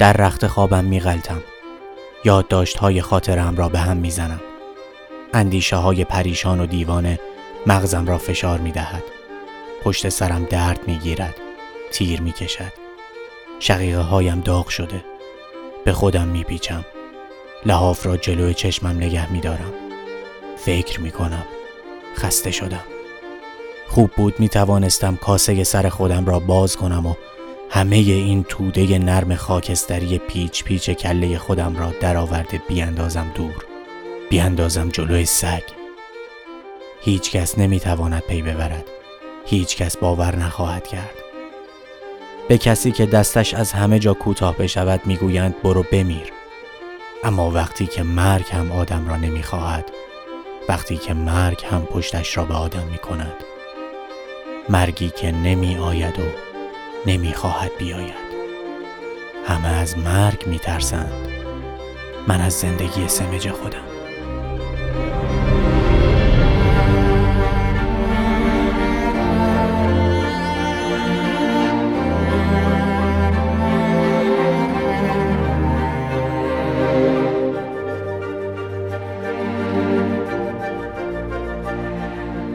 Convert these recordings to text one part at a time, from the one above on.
در رخت خوابم میغلطم یادداشت های خاطرم را به هم می‌زنم اندیشه های پریشان و دیوانه مغزم را فشار می دهد. پشت سرم درد می گیرد. تیر می کشد. شقیقه هایم داغ شده. به خودم می پیچم. لحاف را جلوی چشمم نگه می دارم. فکر می کنم. خسته شدم. خوب بود می توانستم کاسه سر خودم را باز کنم و همه این توده نرم خاکستری پیچ پیچ کله خودم را درآورده بیاندازم دور. بیاندازم جلوی سگ. هیچ کس نمی تواند پی ببرد. هیچ کس باور نخواهد کرد. به کسی که دستش از همه جا کوتاه بشود می‌گویند برو بمیر. اما وقتی که مرگ هم آدم را نمی‌خواهد وقتی که مرگ هم پشتش را به آدم می کند مرگی که نمی آید و نمی خواهد بیاید. همه از مرگ می ترسند من از زندگی سمج خودم.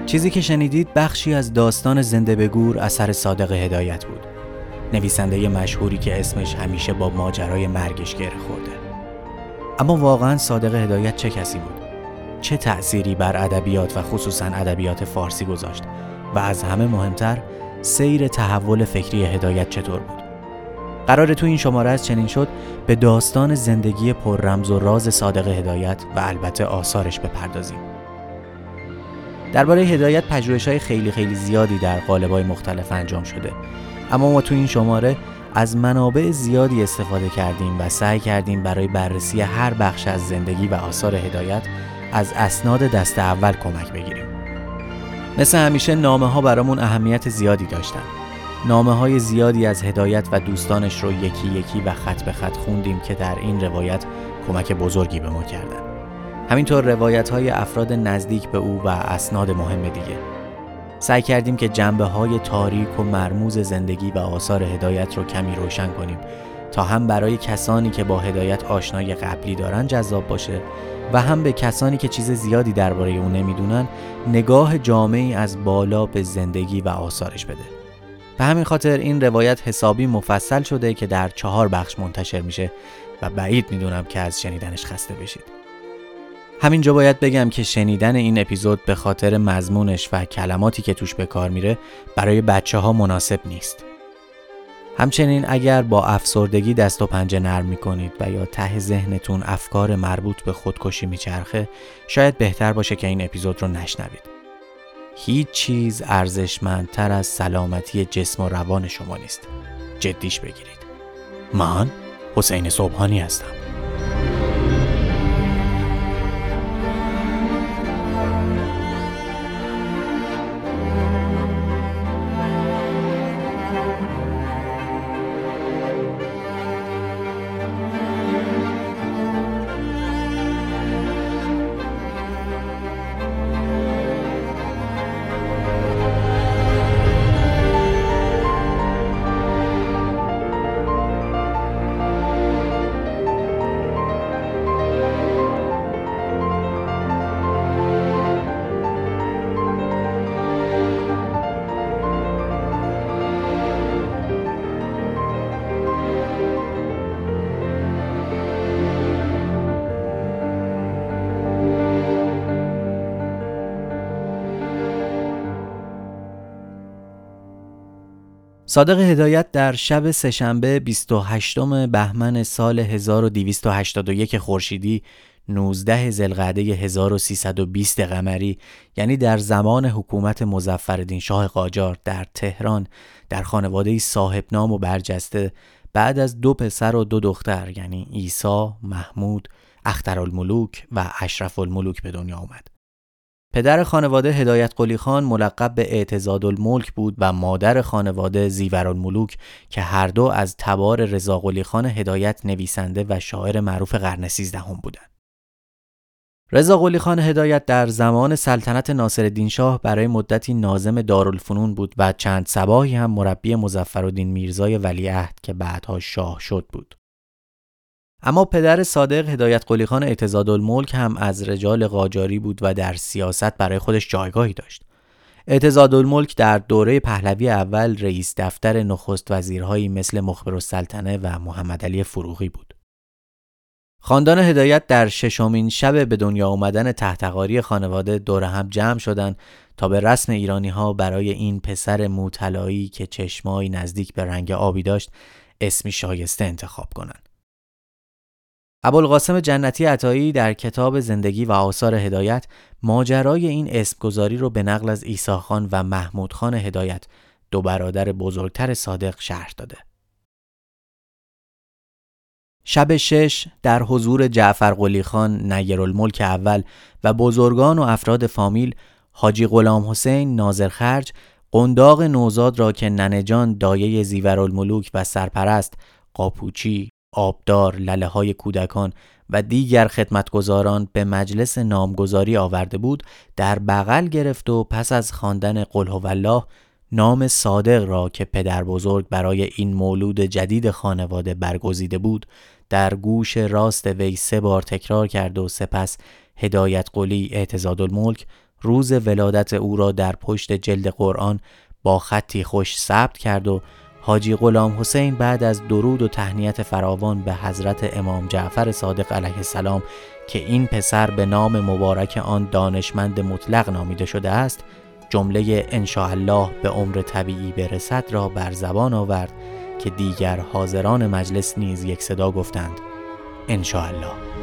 چیزی که شنیدید بخشی از داستان زنده به گور اثر صادق هدایت بود. نویسنده مشهوری که اسمش همیشه با ماجرای مرگش گره خورده. اما واقعا صادق هدایت چه کسی بود؟ چه تأثیری بر ادبیات و خصوصا ادبیات فارسی گذاشت؟ و از همه مهمتر سیر تحول فکری هدایت چطور بود؟ قرار تو این شماره از چنین شد به داستان زندگی پر رمز و راز صادق هدایت و البته آثارش بپردازیم. درباره هدایت پژوهش های خیلی خیلی زیادی در قالب های مختلف انجام شده. اما ما تو این شماره از منابع زیادی استفاده کردیم و سعی کردیم برای بررسی هر بخش از زندگی و آثار هدایت از اسناد دست اول کمک بگیریم. مثل همیشه نامه ها برامون اهمیت زیادی داشتن. نامه های زیادی از هدایت و دوستانش رو یکی یکی و خط به خط خوندیم که در این روایت کمک بزرگی به ما کردن. همینطور روایت های افراد نزدیک به او و اسناد مهم دیگه. سعی کردیم که جنبه های تاریک و مرموز زندگی و آثار هدایت رو کمی روشن کنیم تا هم برای کسانی که با هدایت آشنای قبلی دارن جذاب باشه و هم به کسانی که چیز زیادی درباره اون نمی‌دونن نگاه جامعی از بالا به زندگی و آثارش بده. به همین خاطر این روایت حسابی مفصل شده که در چهار بخش منتشر میشه و بعید می‌دونم که از شنیدنش خسته بشید. همینجا باید بگم که شنیدن این اپیزود به خاطر مضمونش و کلماتی که توش به کار میره برای بچه ها مناسب نیست. همچنین اگر با افسردگی دست و پنجه نرم می‌کنید و یا ته ذهنتون افکار مربوط به خودکشی میچرخه شاید بهتر باشه که این اپیزود رو نشنوید. هیچ چیز ارزشمندتر از سلامتی جسم و روان شما نیست. جدیش بگیرید. من حسین صبحانی هستم. صادق هدایت در شب سهشنبه 28 بهمن سال 1281 خورشیدی 19 زلقعده 1320 قمری یعنی در زمان حکومت مزفردین شاه قاجار در تهران در خانواده صاحب نام و برجسته بعد از دو پسر و دو دختر یعنی ایسا، محمود، اخترالملوک و اشرف الملوک به دنیا آمد. پدر خانواده هدایت قلی خان ملقب به اعتزاد الملک بود و مادر خانواده زیور الملوک که هر دو از تبار رضا قلی خان هدایت نویسنده و شاعر معروف قرن سیزدهم بودند. رضا قلی خان هدایت در زمان سلطنت ناصرالدین شاه برای مدتی ناظم دارالفنون بود و چند سباهی هم مربی مظفرالدین میرزای ولیعهد که بعدها شاه شد بود. اما پدر صادق هدایت قلی خان اعتزاد الملک هم از رجال قاجاری بود و در سیاست برای خودش جایگاهی داشت. اعتزاد الملک در دوره پهلوی اول رئیس دفتر نخست وزیرهایی مثل مخبر السلطنه و محمد علی فروغی بود. خاندان هدایت در ششمین شب به دنیا آمدن تحتقاری خانواده دور هم جمع شدند تا به رسم ایرانی ها برای این پسر موطلایی که چشمایی نزدیک به رنگ آبی داشت اسمی شایسته انتخاب کنند. ابوالقاسم جنتی عطایی در کتاب زندگی و آثار هدایت ماجرای این اسمگذاری رو به نقل از عیسی خان و محمود خان هدایت دو برادر بزرگتر صادق شرح داده. شب شش در حضور جعفر قلی خان الملک اول و بزرگان و افراد فامیل حاجی غلام حسین ناظر خرج قنداق نوزاد را که ننجان دایه زیورالملوک و سرپرست قاپوچی آبدار لله های کودکان و دیگر خدمتگزاران به مجلس نامگذاری آورده بود در بغل گرفت و پس از خواندن قل والله نام صادق را که پدر بزرگ برای این مولود جدید خانواده برگزیده بود در گوش راست وی سه بار تکرار کرد و سپس هدایت قلی اعتزاد الملک روز ولادت او را در پشت جلد قرآن با خطی خوش ثبت کرد و حاجی غلام حسین بعد از درود و تهنیت فراوان به حضرت امام جعفر صادق علیه السلام که این پسر به نام مبارک آن دانشمند مطلق نامیده شده است جمله الله به عمر طبیعی برسد را بر زبان آورد که دیگر حاضران مجلس نیز یک صدا گفتند. الله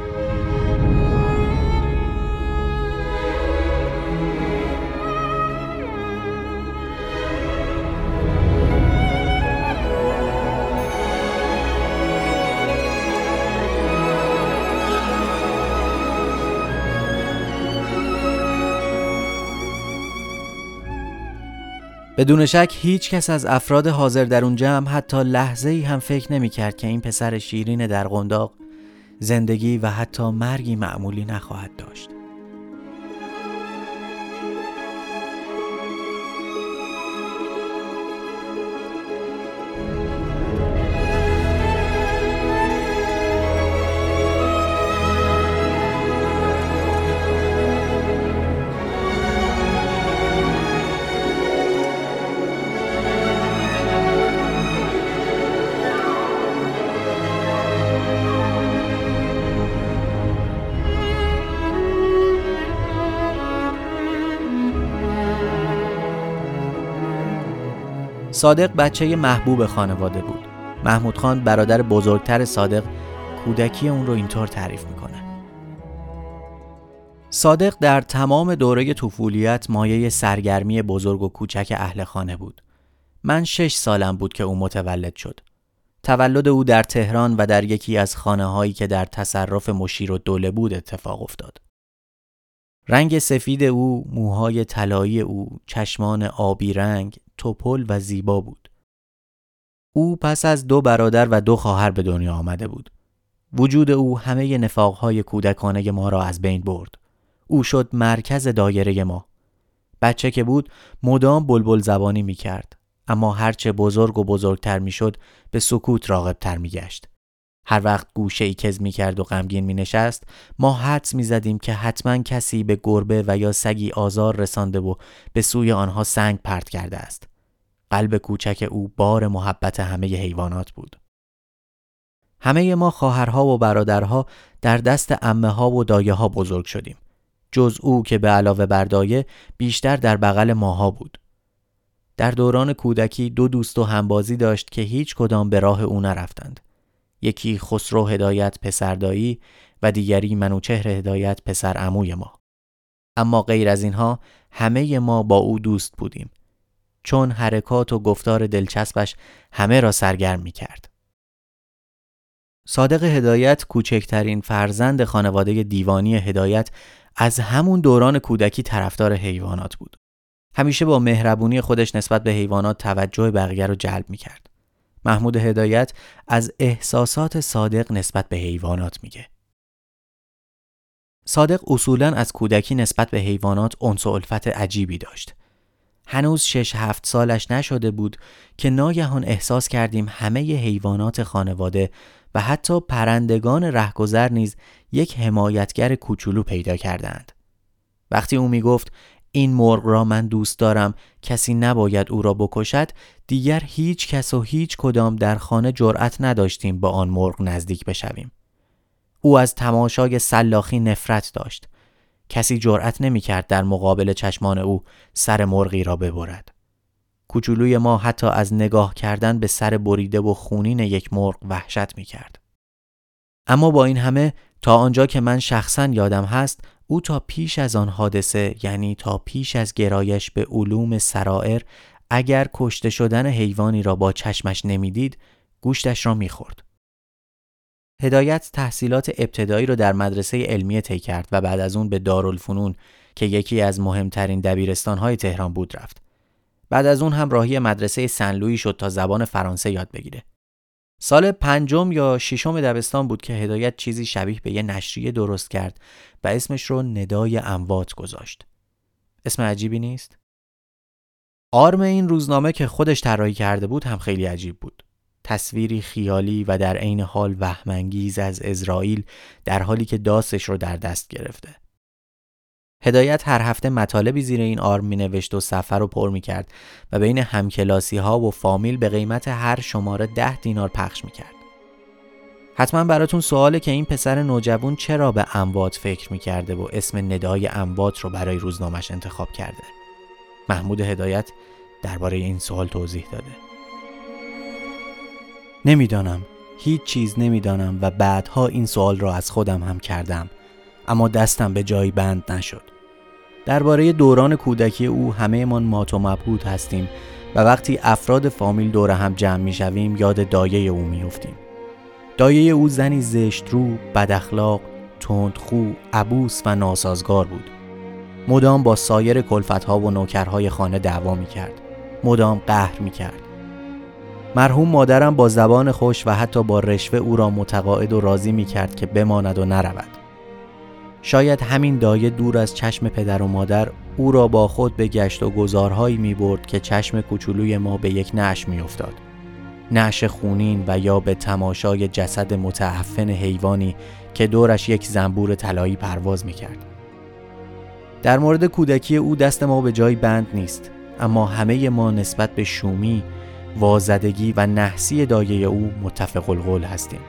بدون شک هیچ کس از افراد حاضر در اون جمع حتی لحظه ای هم فکر نمی کرد که این پسر شیرین در قنداق زندگی و حتی مرگی معمولی نخواهد داشت. صادق بچه محبوب خانواده بود. محمود خان برادر بزرگتر صادق کودکی اون رو اینطور تعریف می‌کنه. صادق در تمام دوره طفولیت مایه سرگرمی بزرگ و کوچک اهل خانه بود. من شش سالم بود که او متولد شد. تولد او در تهران و در یکی از خانه هایی که در تصرف مشیر و دوله بود اتفاق افتاد. رنگ سفید او، موهای طلایی او، چشمان آبی رنگ، توپل و زیبا بود. او پس از دو برادر و دو خواهر به دنیا آمده بود. وجود او همه نفاقهای کودکانه ما را از بین برد. او شد مرکز دایره ما. بچه که بود مدام بلبل زبانی می کرد. اما هرچه بزرگ و بزرگتر می شد به سکوت راغبتر می گشت. هر وقت گوشه ای کز می کرد و غمگین می نشست ما حدس می زدیم که حتما کسی به گربه و یا سگی آزار رسانده و به سوی آنها سنگ پرت کرده است. قلب کوچک او بار محبت همه حیوانات بود. همه ما خواهرها و برادرها در دست امه ها و دایه ها بزرگ شدیم. جز او که به علاوه بر دایه بیشتر در بغل ماها بود. در دوران کودکی دو دوست و همبازی داشت که هیچ کدام به راه او نرفتند. یکی خسرو هدایت پسردایی و دیگری منوچهر هدایت پسر عموی ما. اما غیر از اینها همه ما با او دوست بودیم چون حرکات و گفتار دلچسبش همه را سرگرم می کرد. صادق هدایت کوچکترین فرزند خانواده دیوانی هدایت از همون دوران کودکی طرفدار حیوانات بود. همیشه با مهربونی خودش نسبت به حیوانات توجه بقیه رو جلب می کرد. محمود هدایت از احساسات صادق نسبت به حیوانات میگه. صادق اصولا از کودکی نسبت به حیوانات انس و الفت عجیبی داشت. هنوز شش هفت سالش نشده بود که ناگهان احساس کردیم همه حیوانات خانواده و حتی پرندگان رهگذر نیز یک حمایتگر کوچولو پیدا کردند. وقتی او می گفت این مرغ را من دوست دارم. کسی نباید او را بکشد. دیگر هیچ کس و هیچ کدام در خانه جرأت نداشتیم با آن مرغ نزدیک بشویم. او از تماشای سلاخی نفرت داشت. کسی جرأت نمی‌کرد در مقابل چشمان او سر مرغی را ببرد. کوچولوی ما حتی از نگاه کردن به سر بریده و خونین یک مرغ وحشت می کرد. اما با این همه تا آنجا که من شخصا یادم هست او تا پیش از آن حادثه یعنی تا پیش از گرایش به علوم سرائر اگر کشته شدن حیوانی را با چشمش نمی‌دید گوشتش را می‌خورد. هدایت تحصیلات ابتدایی را در مدرسه علمی طی کرد و بعد از اون به دارالفنون که یکی از مهمترین دبیرستانهای تهران بود رفت. بعد از اون هم راهی مدرسه سنلویی شد تا زبان فرانسه یاد بگیره. سال پنجم یا ششم دبستان بود که هدایت چیزی شبیه به یه نشریه درست کرد و اسمش رو ندای اموات گذاشت. اسم عجیبی نیست؟ آرم این روزنامه که خودش طراحی کرده بود هم خیلی عجیب بود. تصویری خیالی و در عین حال وهمانگیز از اسرائیل در حالی که داستش رو در دست گرفته. هدایت هر هفته مطالبی زیر این آرم می نوشت و سفر رو پر می کرد و بین همکلاسی ها و فامیل به قیمت هر شماره ده دینار پخش می کرد. حتما براتون سواله که این پسر نوجوان چرا به اموات فکر می کرده و اسم ندای اموات رو برای روزنامش انتخاب کرده. محمود هدایت درباره این سوال توضیح داده. نمی‌دانم هیچ چیز نمی‌دانم و بعدها این سوال را از خودم هم کردم اما دستم به جایی بند نشد درباره دوران کودکی او همهمان مات و مبهوت هستیم و وقتی افراد فامیل دور هم جمع می شویم یاد دایه او می افتیم. دایه او زنی زشت رو، بد اخلاق، تندخو، عبوس و ناسازگار بود. مدام با سایر کلفتها و نوکرهای خانه دعوا می کرد. مدام قهر می کرد. مرحوم مادرم با زبان خوش و حتی با رشوه او را متقاعد و راضی می کرد که بماند و نرود. شاید همین دایه دور از چشم پدر و مادر او را با خود به گشت و گذارهایی می برد که چشم کوچولوی ما به یک نعش می افتاد. نعش خونین و یا به تماشای جسد متعفن حیوانی که دورش یک زنبور طلایی پرواز می کرد. در مورد کودکی او دست ما به جای بند نیست اما همه ما نسبت به شومی، وازدگی و نحسی دایه او متفق القول هستیم.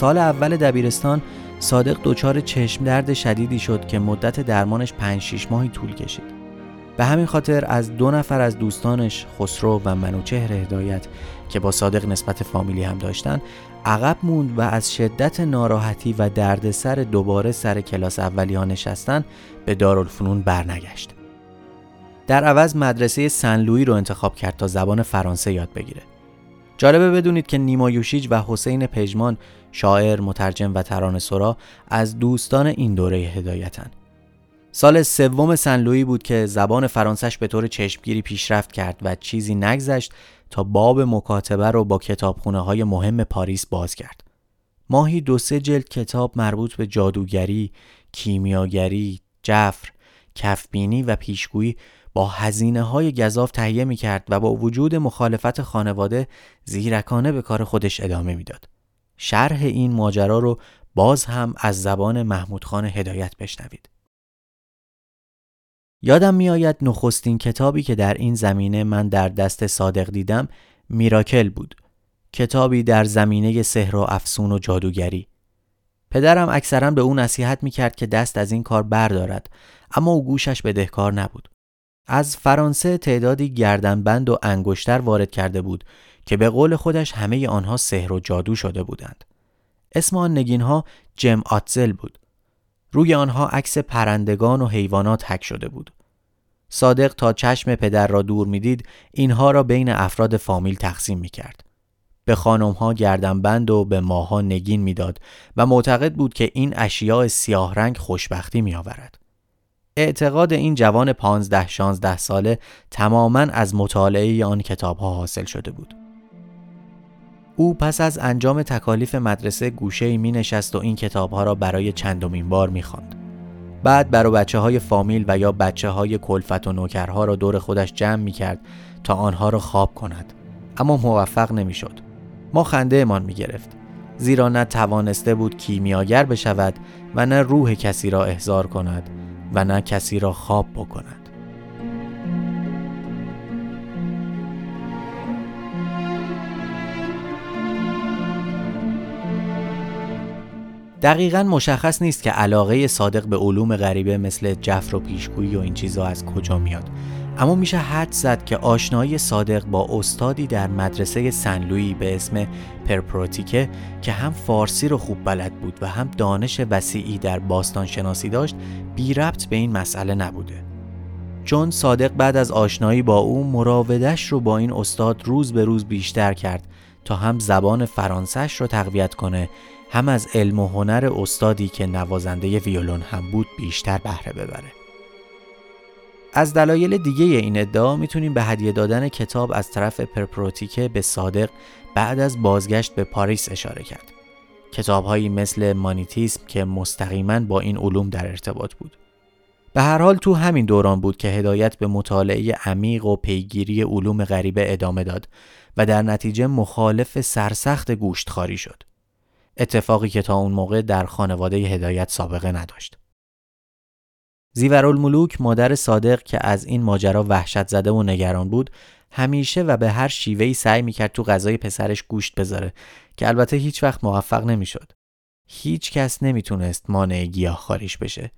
سال اول دبیرستان صادق دچار چشم درد شدیدی شد که مدت درمانش 5 6 ماهی طول کشید. به همین خاطر از دو نفر از دوستانش خسرو و منوچهر هدایت که با صادق نسبت فامیلی هم داشتن عقب موند و از شدت ناراحتی و دردسر دوباره سر کلاس اولی ها نشستن به دارالفنون برنگشت. در عوض مدرسه سنلوی رو انتخاب کرد تا زبان فرانسه یاد بگیره. جالبه بدونید که نیما یوشیج و حسین پژمان شاعر، مترجم و ترانه سرا از دوستان این دوره هدایتن. سال سوم سنلویی بود که زبان فرانسش به طور چشمگیری پیشرفت کرد و چیزی نگذشت تا باب مکاتبه رو با کتابخونه های مهم پاریس باز کرد. ماهی دو سه جلد کتاب مربوط به جادوگری، کیمیاگری، جفر، کفبینی و پیشگویی هزینه های گذاف تهیه می کرد و با وجود مخالفت خانواده زیرکانه به کار خودش ادامه می‌داد. شرح این ماجرا رو باز هم از زبان محمود خان هدایت بشنوید. یادم میآید نخستین کتابی که در این زمینه من در دست صادق دیدم میراکل بود. کتابی در زمینه سحر و افسون و جادوگری. پدرم اکثرا به او نصیحت می‌کرد که دست از این کار بردارد اما او گوشش بدهکار نبود. از فرانسه تعدادی گردنبند و انگشتر وارد کرده بود که به قول خودش همه آنها سحر و جادو شده بودند. اسم آن نگین ها جم آتزل بود. روی آنها عکس پرندگان و حیوانات حک شده بود. صادق تا چشم پدر را دور می‌دید اینها را بین افراد فامیل تقسیم می کرد. به خانم ها گردنبند و به ماها نگین می‌داد و معتقد بود که این اشیاء سیاه رنگ خوشبختی می آورد. اعتقاد این جوان پانزده شانزده ساله تماما از مطالعه آن کتاب ها حاصل شده بود. او پس از انجام تکالیف مدرسه گوشه می نشست و این کتاب ها را برای چندمین بار می خواند. بعد برای بچه های فامیل و یا بچه های کلفت و نوکرها را دور خودش جمع می کرد تا آنها را خواب کند. اما موفق نمی شد. ما خنده امان می گرفت. زیرا نه توانسته بود کیمیاگر بشود و نه روح کسی را احضار کند و نه کسی را خواب بکند. دقیقا مشخص نیست که علاقه صادق به علوم غریبه مثل جفر و پیشگویی و این چیزها از کجا میاد اما میشه حد زد که آشنایی صادق با استادی در مدرسه سنلویی به اسم پرپروتیکه که هم فارسی رو خوب بلد بود و هم دانش وسیعی در باستان شناسی داشت بی ربط به این مسئله نبوده چون صادق بعد از آشنایی با او مراودش رو با این استاد روز به روز بیشتر کرد تا هم زبان فرانسش رو تقویت کنه هم از علم و هنر استادی که نوازنده ویولون هم بود بیشتر بهره ببره. از دلایل دیگه این ادعا می‌تونیم به هدیه دادن کتاب از طرف پرپروتیکه به صادق بعد از بازگشت به پاریس اشاره کرد. کتابهایی مثل مانیتیسم که مستقیما با این علوم در ارتباط بود. به هر حال تو همین دوران بود که هدایت به مطالعه عمیق و پیگیری علوم غریبه ادامه داد و در نتیجه مخالف سرسخت گوشتخاری شد. اتفاقی که تا اون موقع در خانواده هدایت سابقه نداشت. زیورالملوک مادر صادق که از این ماجرا وحشت زده و نگران بود همیشه و به هر شیوهی سعی می‌کرد تو غذای پسرش گوشت بذاره که البته هیچ وقت موفق نمی‌شد. هیچ کس نمی‌تونست مانع گیاه خاریش بشه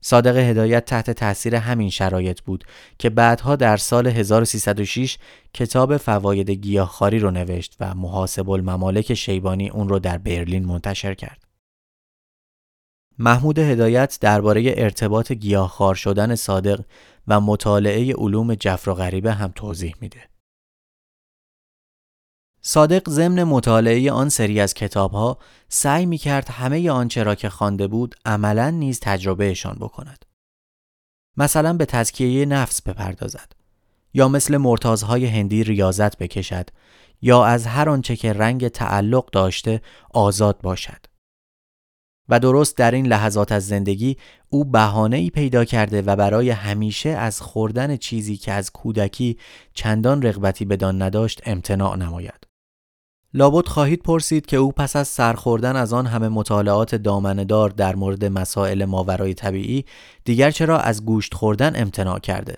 صادق هدایت تحت تاثیر همین شرایط بود که بعدها در سال 1306 کتاب فواید گیاهخواری رو نوشت و محاسب الممالک شیبانی اون رو در برلین منتشر کرد. محمود هدایت درباره ارتباط گیاهخوار شدن صادق و مطالعه علوم جفر و غریبه هم توضیح میده. صادق ضمن مطالعه آن سری از کتابها سعی می کرد همه آنچه را که خوانده بود عملا نیز تجربهشان بکند. مثلا به تزکیه نفس بپردازد یا مثل مرتازهای هندی ریاضت بکشد یا از هر آنچه که رنگ تعلق داشته آزاد باشد. و درست در این لحظات از زندگی او بهانه ای پیدا کرده و برای همیشه از خوردن چیزی که از کودکی چندان رغبتی بدان نداشت امتناع نماید. لابد خواهید پرسید که او پس از سرخوردن از آن همه مطالعات دامندار در مورد مسائل ماورای طبیعی دیگر چرا از گوشت خوردن امتناع کرده؟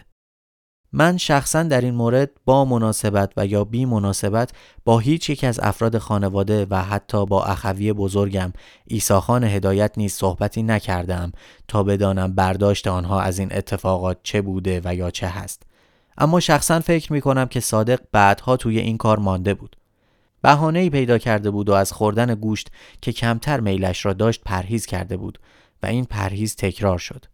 من شخصا در این مورد با مناسبت و یا بی مناسبت با هیچ یک از افراد خانواده و حتی با اخوی بزرگم ایساخان هدایت نیز صحبتی نکردم تا بدانم برداشت آنها از این اتفاقات چه بوده و یا چه هست. اما شخصا فکر می کنم که صادق بعدها توی این کار مانده بود. بهانه ای پیدا کرده بود و از خوردن گوشت که کمتر میلش را داشت پرهیز کرده بود و این پرهیز تکرار شد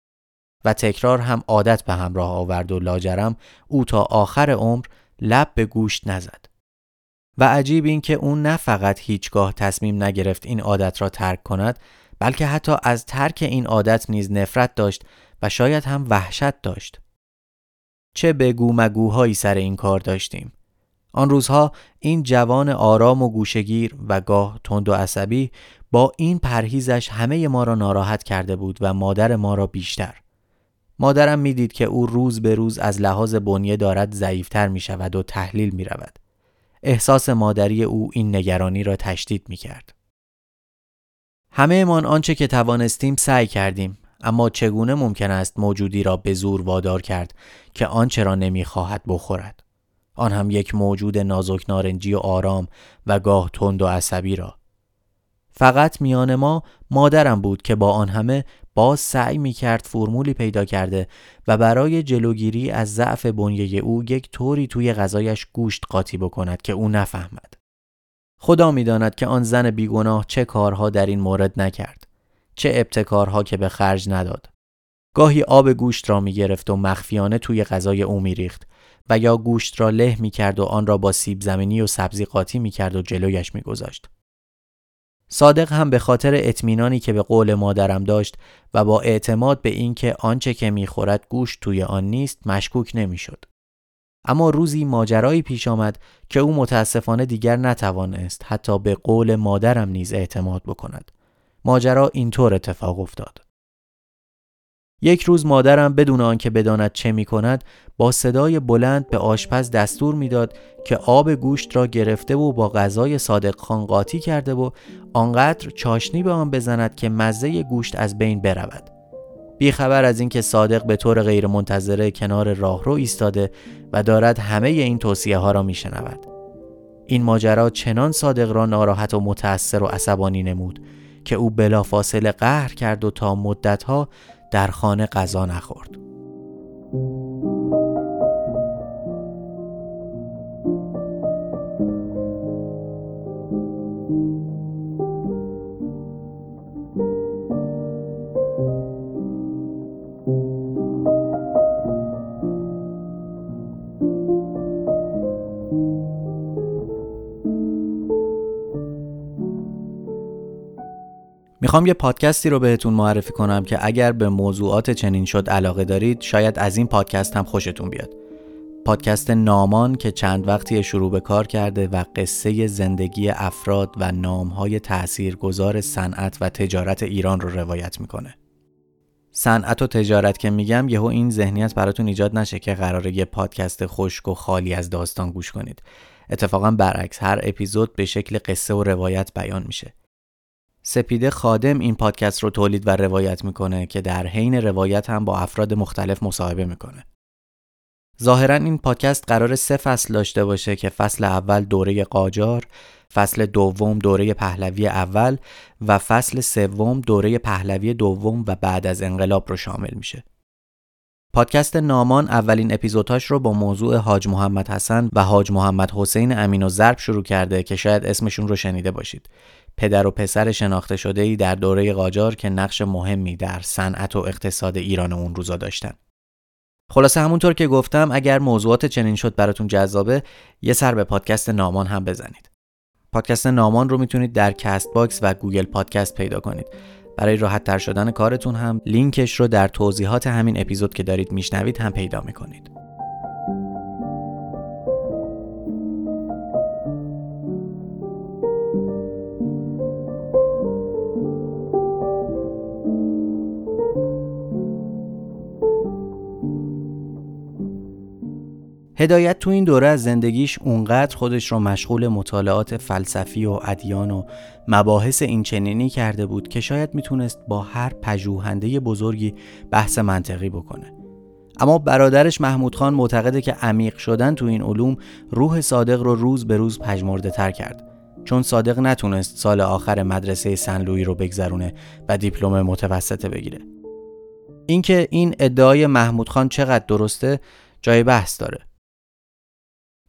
و تکرار هم عادت به همراه آورد و لاجرم او تا آخر عمر لب به گوشت نزد. و عجیب این که اون نه فقط هیچگاه تصمیم نگرفت این عادت را ترک کند بلکه حتی از ترک این عادت نیز نفرت داشت و شاید هم وحشت داشت. چه بگو مگوهایی سر این کار داشتیم. آن روزها این جوان آرام و گوشگیر و گاه تند و عصبی با این پرهیزش همه ما را ناراحت کرده بود و مادر ما را بیشتر. مادرم می‌دید که او روز به روز از لحاظ بنیه دارد ضعیفتر می شود و تحلیل می رود. احساس مادری او این نگرانی را تشدید می کرد. همه من آنچه که توانستیم سعی کردیم اما چگونه ممکن است موجودی را به زور وادار کرد که آنچه را نمی‌خواهد بخورد آن هم یک موجود نازک نارنجی و آرام و گاه تند و عصبی را فقط میان ما مادرم بود که با آن همه باز سعی می کرد فرمولی پیدا کرده و برای جلوگیری از ضعف بنیه او یک طوری توی غذایش گوشت قاطی بکند که او نفهمد. خدا می‌داند که آن زن بیگناه چه کارها در این مورد نکرد. چه ابتکارها که به خرج نداد. گاهی آب گوشت را می گرفت و مخفیانه توی غذای او می ریخت و یا گوشت را له می کرد و آن را با سیب زمینی و سبزی قاطی می کرد و جلویش می گذاشت. صادق هم به خاطر اطمینانی که به قول مادرم داشت و با اعتماد به اینکه آنچه که می‌خورد گوشت توی آن نیست مشکوک نمی‌شد. اما روزی ماجرایی پیش آمد که او متاسفانه دیگر نتوانست حتی به قول مادرم نیز اعتماد بکند. ماجرا اینطور اتفاق افتاد. یک روز مادرم بدون آنکه بداند چه می کند با صدای بلند به آشپز دستور می‌داد که آب گوشت را گرفته و با غذای صادق خان قاطی کرده و آنقدر چاشنی به آن بزند که مزه گوشت از بین برود. بیخبر از اینکه صادق به طور غیرمنتظره کنار راهرو ایستاده و دارد همه این توصیه ها را می شنود. این ماجرا چنان صادق را ناراحت و متأثر و عصبانی نمود که او بلافاصله قهر کرد و تا مدتها در خانه غذا نخورد. می‌خوام یه پادکستی رو بهتون معرفی کنم که اگر به موضوعات چنین شد علاقه دارید شاید از این پادکست هم خوشتون بیاد. پادکست نامان که چند وقتی شروع به کار کرده و قصه زندگی افراد و نامهای تاثیرگذار صنعت و تجارت ایران رو روایت می‌کنه. صنعت و تجارت که میگم یهو این ذهنیت براتون ایجاد نشه که قراره یه پادکست خشک و خالی از داستان گوش کنید. اتفاقا برعکس هر اپیزود به شکل قصه و روایت بیان میشه. سپیده خادم این پادکست رو تولید و روایت می‌کنه که در حین روایت هم با افراد مختلف مصاحبه می‌کنه. ظاهرا این پادکست قرار سه فصل داشته باشه که فصل اول دوره قاجار، فصل دوم دوره پهلوی اول و فصل سوم دوره پهلوی دوم و بعد از انقلاب رو شامل میشه. پادکست نامان اولین اپیزودهاش رو با موضوع حاج محمد حسن و حاج محمد حسین امین و ضرب شروع کرده که شاید اسمشون رو شنیده باشید. پدر و پسر شناخته شده ای در دوره قاجار که نقش مهمی در صنعت و اقتصاد ایران اون روزا داشتن. خلاصه همونطور که گفتم اگر موضوعات چنین شد براتون جذابه یه سر به پادکست نامان هم بزنید. پادکست نامان رو می‌تونید در Castbox و Google Podcast پیدا کنید. برای راحت تر شدن کارتون هم لینکش رو در توضیحات همین اپیزود که دارید میشنوید هم پیدا می‌کنید. هدایت تو این دوره از زندگیش اونقدر خودش رو مشغول مطالعات فلسفی و ادیان و مباحث اینچنینی کرده بود که شاید می‌تونست با هر پژوهنده بزرگی بحث منطقی بکنه. اما برادرش محمود خان معتقده که عمیق شدن تو این علوم روح صادق رو روز به روز پژمرده تر کرد. چون صادق نتونست سال آخر مدرسه سن رو بگذرونه و دیپلم متوسطه بگیره. اینکه این ادعای محمود خان چقدر درسته جای بحث داره.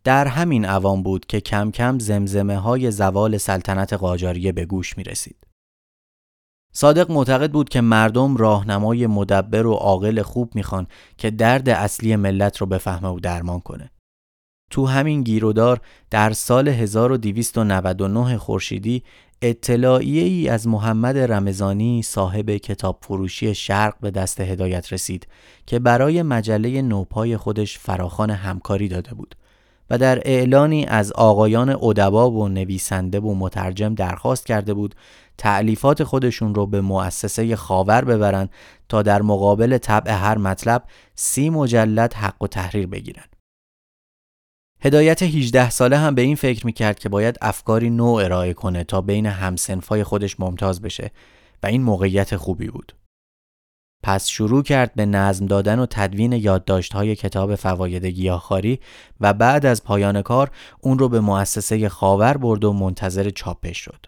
در همین عوام بود که کم کم زمزمه های زوال سلطنت قاجاریه به گوش می رسید. صادق معتقد بود که مردم راهنمای مدبر و عاقل خوب می‌خوان که درد اصلی ملت رو بفهمه و درمان کنه. تو همین گیرودار در سال 1299 خورشیدی اطلاعیه ای از محمد رمضانی صاحب کتاب فروشی شرق به دست هدایت رسید که برای مجله نوپای خودش فراخان همکاری داده بود و در اعلانی از آقایان ادبا و نویسنده و مترجم درخواست کرده بود تعلیفات خودشون رو به مؤسسه خاور ببرن تا در مقابل طبع هر مطلب سی مجلد حق و تحریر بگیرن. هدایت 18 ساله هم به این فکر می‌کرد که باید افکاری نو ارائه کنه تا بین همسنفای خودش ممتاز بشه و این موقعیت خوبی بود. پس شروع کرد به نظم دادن و تدوین یادداشت‌های کتاب فواید گیاهخواری و بعد از پایان کار اون رو به مؤسسه خاور برد و منتظر چاپش شد.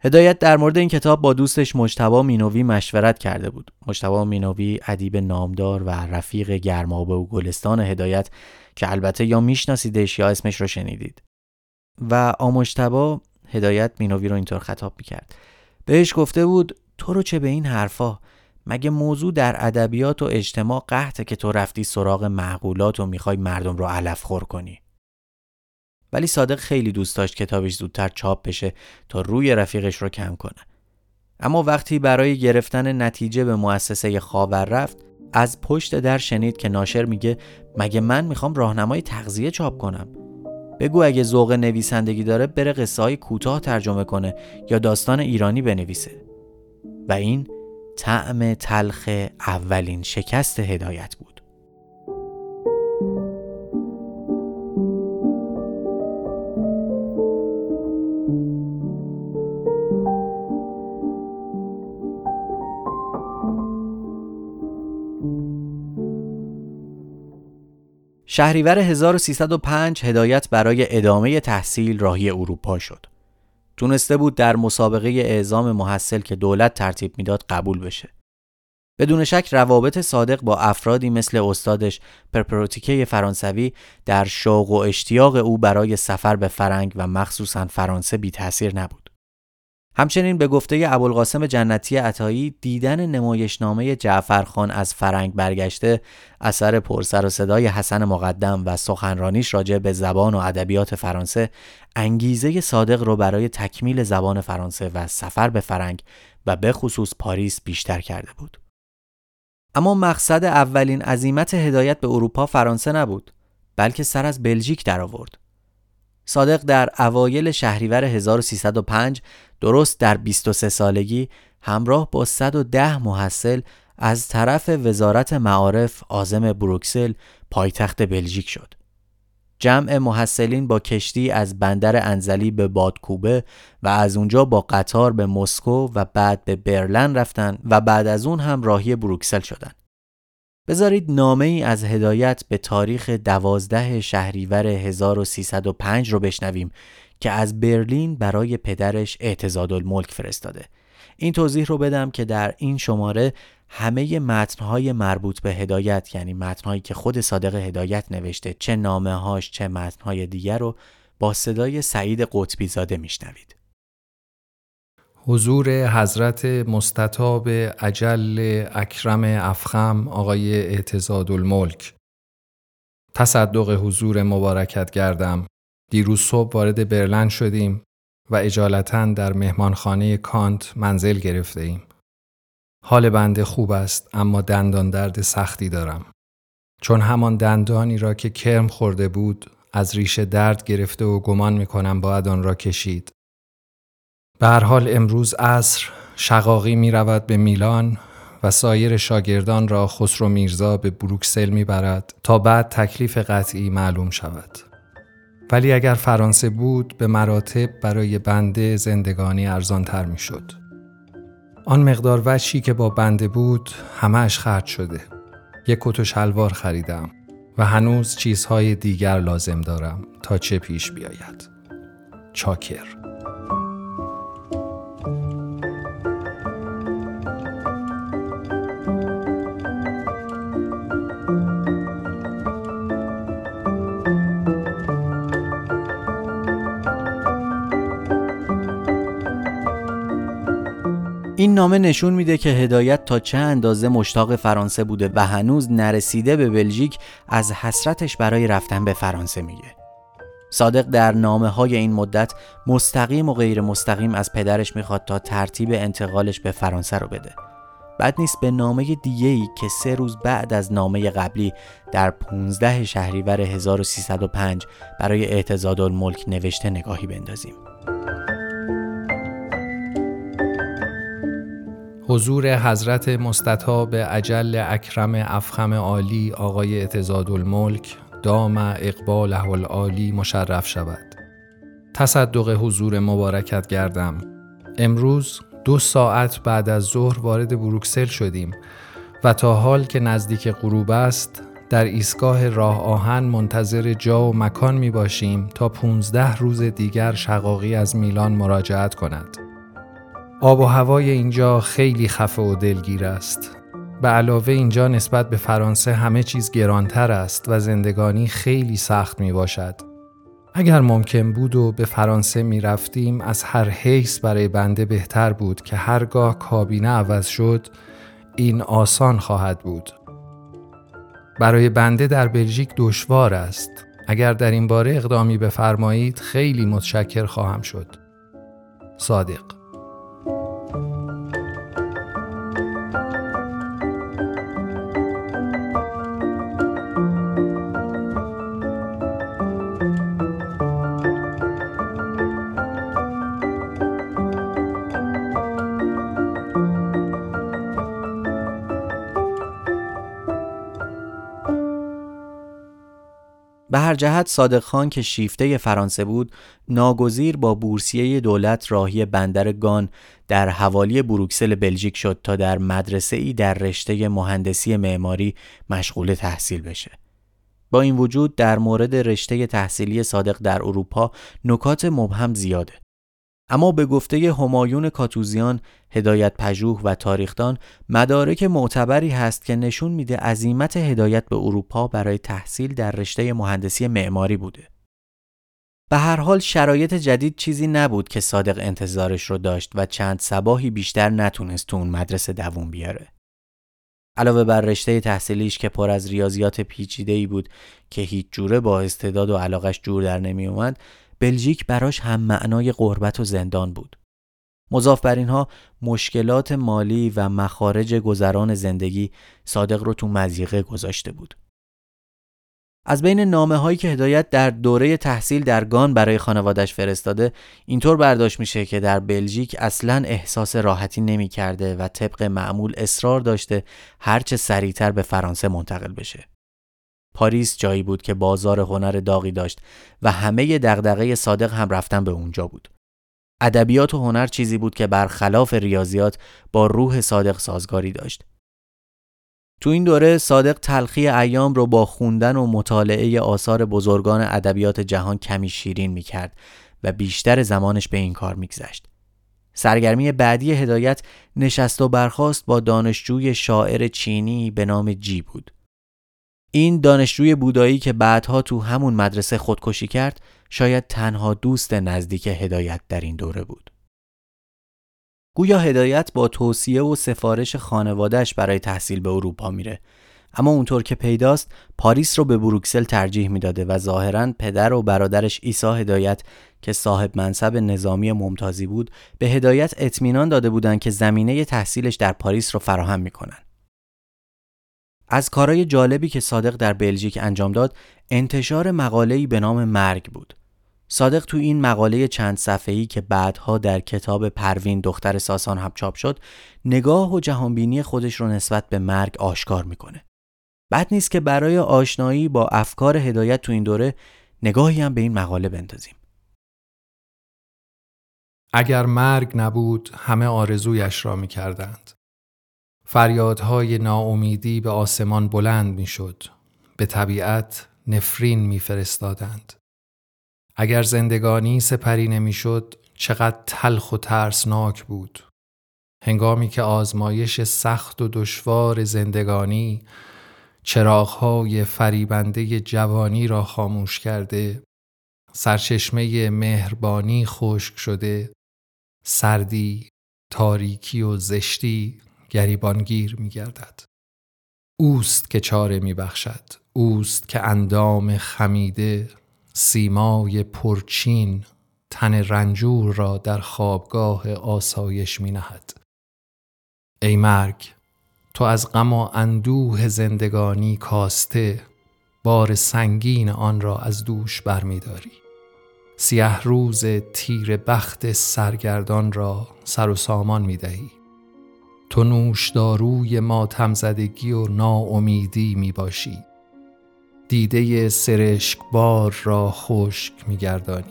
هدایت در مورد این کتاب با دوستش مجتبا مینوی مشورت کرده بود. مجتبا مینوی ادیب نامدار و رفیق گرمابه و گلستان هدایت که البته یا میشناسیدش یا اسمش رو شنیدید. و آمجتبا هدایت مینوی رو اینطور خطاب می‌کرد. بهش گفته بود تو رو چه به این حرفا؟ مگه موضوع در ادبیات و اجتماع قحطه که تو رفتی سراغ معقولات و می‌خوای مردم رو علف خور کنی؟ ولی صادق خیلی دوست داشت کتابش زودتر چاپ بشه تا روی رفیقش رو کم کنه. اما وقتی برای گرفتن نتیجه به مؤسسه خاور رفت از پشت در شنید که ناشر میگه مگه من می‌خوام راهنمای تغذیه چاپ کنم؟ بگو اگه ذوق نویسندگی داره بره قصه های کوتاه ترجمه کنه یا داستان ایرانی بنویسه. و این طعم تلخ اولین شکست هدایت بود شهریور 1305 هدایت برای ادامه تحصیل راهی اروپا شد. تونسته بود در مسابقه اعزام محصل که دولت ترتیب می‌داد قبول بشه. بدون شک روابط صادق با افرادی مثل استادش پرپروتیکه فرانسوی در شوق و اشتیاق او برای سفر به فرنگ و مخصوصا فرانسه بی تاثیر نبود. همچنین به گفته ابوالقاسم جنتی عطایی دیدن نمایشنامه جعفرخان از فرنگ برگشته اثر پرسر و صدای حسن مقدم و سخنرانیش راجع به زبان و ادبیات فرانسه انگیزه صادق رو برای تکمیل زبان فرانسه و سفر به فرنگ و به خصوص پاریس بیشتر کرده بود. اما مقصد اولین عزیمت هدایت به اروپا فرانسه نبود بلکه سر از بلژیک درآورد. صادق در اوایل شهریور 1305 درست در 23 سالگی همراه با 110 محصل از طرف وزارت معارف آزم بروکسل پایتخت بلژیک شد. جمع محصلین با کشتی از بندر انزلی به بادکوبه و از اونجا با قطار به مسکو و بعد به برلن رفتن و بعد از اون هم راهی بروکسل شدن. بذارید نامه ای از هدایت به تاریخ دوازده شهریور 1305 رو بشنویم که از برلین برای پدرش اعتزاد الملک فرستاده. این توضیح رو بدم که در این شماره همه متنهای مربوط به هدایت یعنی متنهایی که خود صادق هدایت نوشته چه نامه هاش چه متنهای دیگر رو با صدای سعید قطبی زاده میشنوید. حضور حضرت مستطاب عجل اکرم افخم آقای اعتزاد الملک تصدق حضور مبارکت گردم دیروز صبح وارد برلن شدیم و اجالتا در مهمانخانه کانت منزل گرفته ایم. حال بنده خوب است اما دندان درد سختی دارم. چون همان دندانی را که کرم خورده بود از ریشه درد گرفته و گمان می کنم باید آن را کشید. به حال امروز عصر شقاقی می رود به میلان و سایر شاگردان را خسرو میرزا به بروکسل می برد تا بعد تکلیف قطعی معلوم شود. ولی اگر فرانسه بود به مراتب برای بنده زندگانی ارزان تر می شد. آن مقدار وچی که با بنده بود همهش خرج شده. یک کت و شلوار خریدم و هنوز چیزهای دیگر لازم دارم تا چه پیش بیاید. چاکر نامه نشون میده که هدایت تا چه اندازه مشتاق فرانسه بوده و هنوز نرسیده به بلژیک از حسرتش برای رفتن به فرانسه میگه. صادق در نامه های این مدت مستقیم و غیر مستقیم از پدرش می‌خواد تا ترتیب انتقالش به فرانسه رو بده. بعد نیست به نامه دیگه ای که سه روز بعد از نامه قبلی در 15 شهریور 1305 برای اعتزاد الملک نوشته نگاهی بندازیم. حضور حضرت مستطاب عجل اکرم افخم عالی آقای اعتزاد الملک دام اقباله العالی مشرف شود تصدق حضور مبارکت گردم امروز دو ساعت بعد از ظهر وارد بروکسل شدیم و تا حال که نزدیک غروب است در ایستگاه راه آهن منتظر جا و مکان می باشیم تا 15 روز دیگر شقاقی از میلان مراجعت کند. آب و هوای اینجا خیلی خفه و دلگیر است. به علاوه اینجا نسبت به فرانسه همه چیز گرانتر است و زندگانی خیلی سخت می باشد. اگر ممکن بود و به فرانسه می رفتیم از هر حیث برای بنده بهتر بود که هرگاه کابینه عوض شد این آسان خواهد بود. برای بنده در بلژیک دشوار است. اگر در این باره اقدامی بفرمایید خیلی متشکر خواهم شد. صادق به هر جهت صادق خان که شیفته فرانسه بود ناگزیر با بورسیه دولت راهی بندر گان در حوالی بروکسل بلژیک شد تا در مدرسه ای در رشته مهندسی معماری مشغول تحصیل بشه. با این وجود در مورد رشته تحصیلی صادق در اروپا نکات مبهم زیاده. اما به گفته همایون کاتوزیان هدایت پژوه و تاریخدان مدارک معتبری هست که نشون میده عظیمت هدایت به اروپا برای تحصیل در رشته مهندسی معماری بوده. به هر حال شرایط جدید چیزی نبود که صادق انتظارش رو داشت و چند سباهی بیشتر نتونست تو اون مدرسه دووم بیاره. علاوه بر رشته تحصیلیش که پر از ریاضیات پیچیده ای بود که هیچ جوره با استعداد و علاقش جور در نمی اومد بلژیک براش هم معنای غربت و زندان بود. مضاف بر اینها مشکلات مالی و مخارج گذران زندگی صادق رو تو مزیقه گذاشته بود. از بین نامه هایی که هدایت در دوره تحصیل در گان برای خانوادش فرستاده اینطور برداشت میشه که در بلژیک اصلا احساس راحتی نمی کرده و طبق معمول اصرار داشته هرچه سریعتر به فرانسه منتقل بشه. پاریس جایی بود که بازار هنر داغی داشت و همه دغدغه صادق هم رفتن به اونجا بود. ادبیات و هنر چیزی بود که برخلاف ریاضیات با روح صادق سازگاری داشت. تو این دوره صادق تلخی ایام رو با خوندن و مطالعه آثار بزرگان ادبیات جهان کمی شیرین می کرد و بیشتر زمانش به این کار میگذشت. سرگرمی بعدی هدایت نشست و برخاست با دانشجوی شاعر چینی به نام جی بود. این دانشجوی بودایی که بعدها تو همون مدرسه خودکشی کرد شاید تنها دوست نزدیک هدایت در این دوره بود. گویا هدایت با توصیه و سفارش خانوادهش برای تحصیل به اروپا میره اما اونطور که پیداست پاریس رو به بروکسل ترجیح می‌داده و ظاهرا پدر و برادرش ایسا هدایت که صاحب منصب نظامی ممتازی بود به هدایت اطمینان داده بودند که زمینه تحصیلش در پاریس رو فراهم می‌کنن. از کارهای جالبی که صادق در بلژیک انجام داد انتشار مقاله‌ای به نام مرگ بود. صادق تو این مقاله چند صفحه‌ای که بعدها در کتاب پروین دختر ساسان هم چاپ شد نگاه و جهانبینی خودش رو نسبت به مرگ آشکار می‌کنه. بد نیست که برای آشنایی با افکار هدایت تو این دوره نگاهی هم به این مقاله بندازیم. اگر مرگ نبود همه آرزویش را می‌کردند. فریادهای ناامیدی به آسمان بلند می‌شد. به طبیعت نفرین میفرستادند. اگر زندگانی سپری نمی‌شد چقدر تلخ و ترسناک بود. هنگامی که آزمایش سخت و دشوار زندگانی چراغهای فریبنده جوانی را خاموش کرده سرچشمه مهربانی خشک شده سردی تاریکی و زشتی گریبانگیر می گردد. اوست که چاره می بخشد. اوست که اندام خمیده سیمای پرچین تن رنجور را در خوابگاه آسایش می نهد. ای مرگ تو از غم و اندوه زندگانی کاسته بار سنگین آن را از دوش برمیداری سیه روز تیر بخت سرگردان را سر و سامان می دهی تو نوش داروی ماتم زدگی و ناامیدی می باشی دیده بار را خشک می گردانی.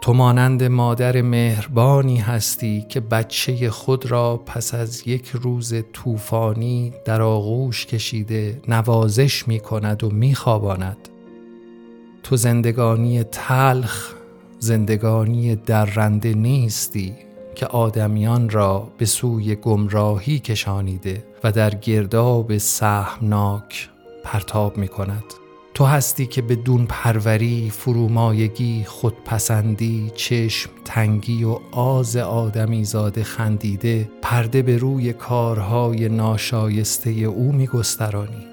تو مانند مادر مهربانی هستی که بچه خود را پس از یک روز طوفانی در آغوش کشیده نوازش می کند و می خواباند. تو زندگانی تلخ زندگانی درنده نیستی که آدمیان را به سوی گمراهی کشانیده و در گرداب سهمناک پرتاب می کند. تو هستی که به دون پروری، فرومایگی، خودپسندی، چشم تنگی و آز آدمی زاده خندیده پرده به روی کارهای ناشایسته او می گسترانی.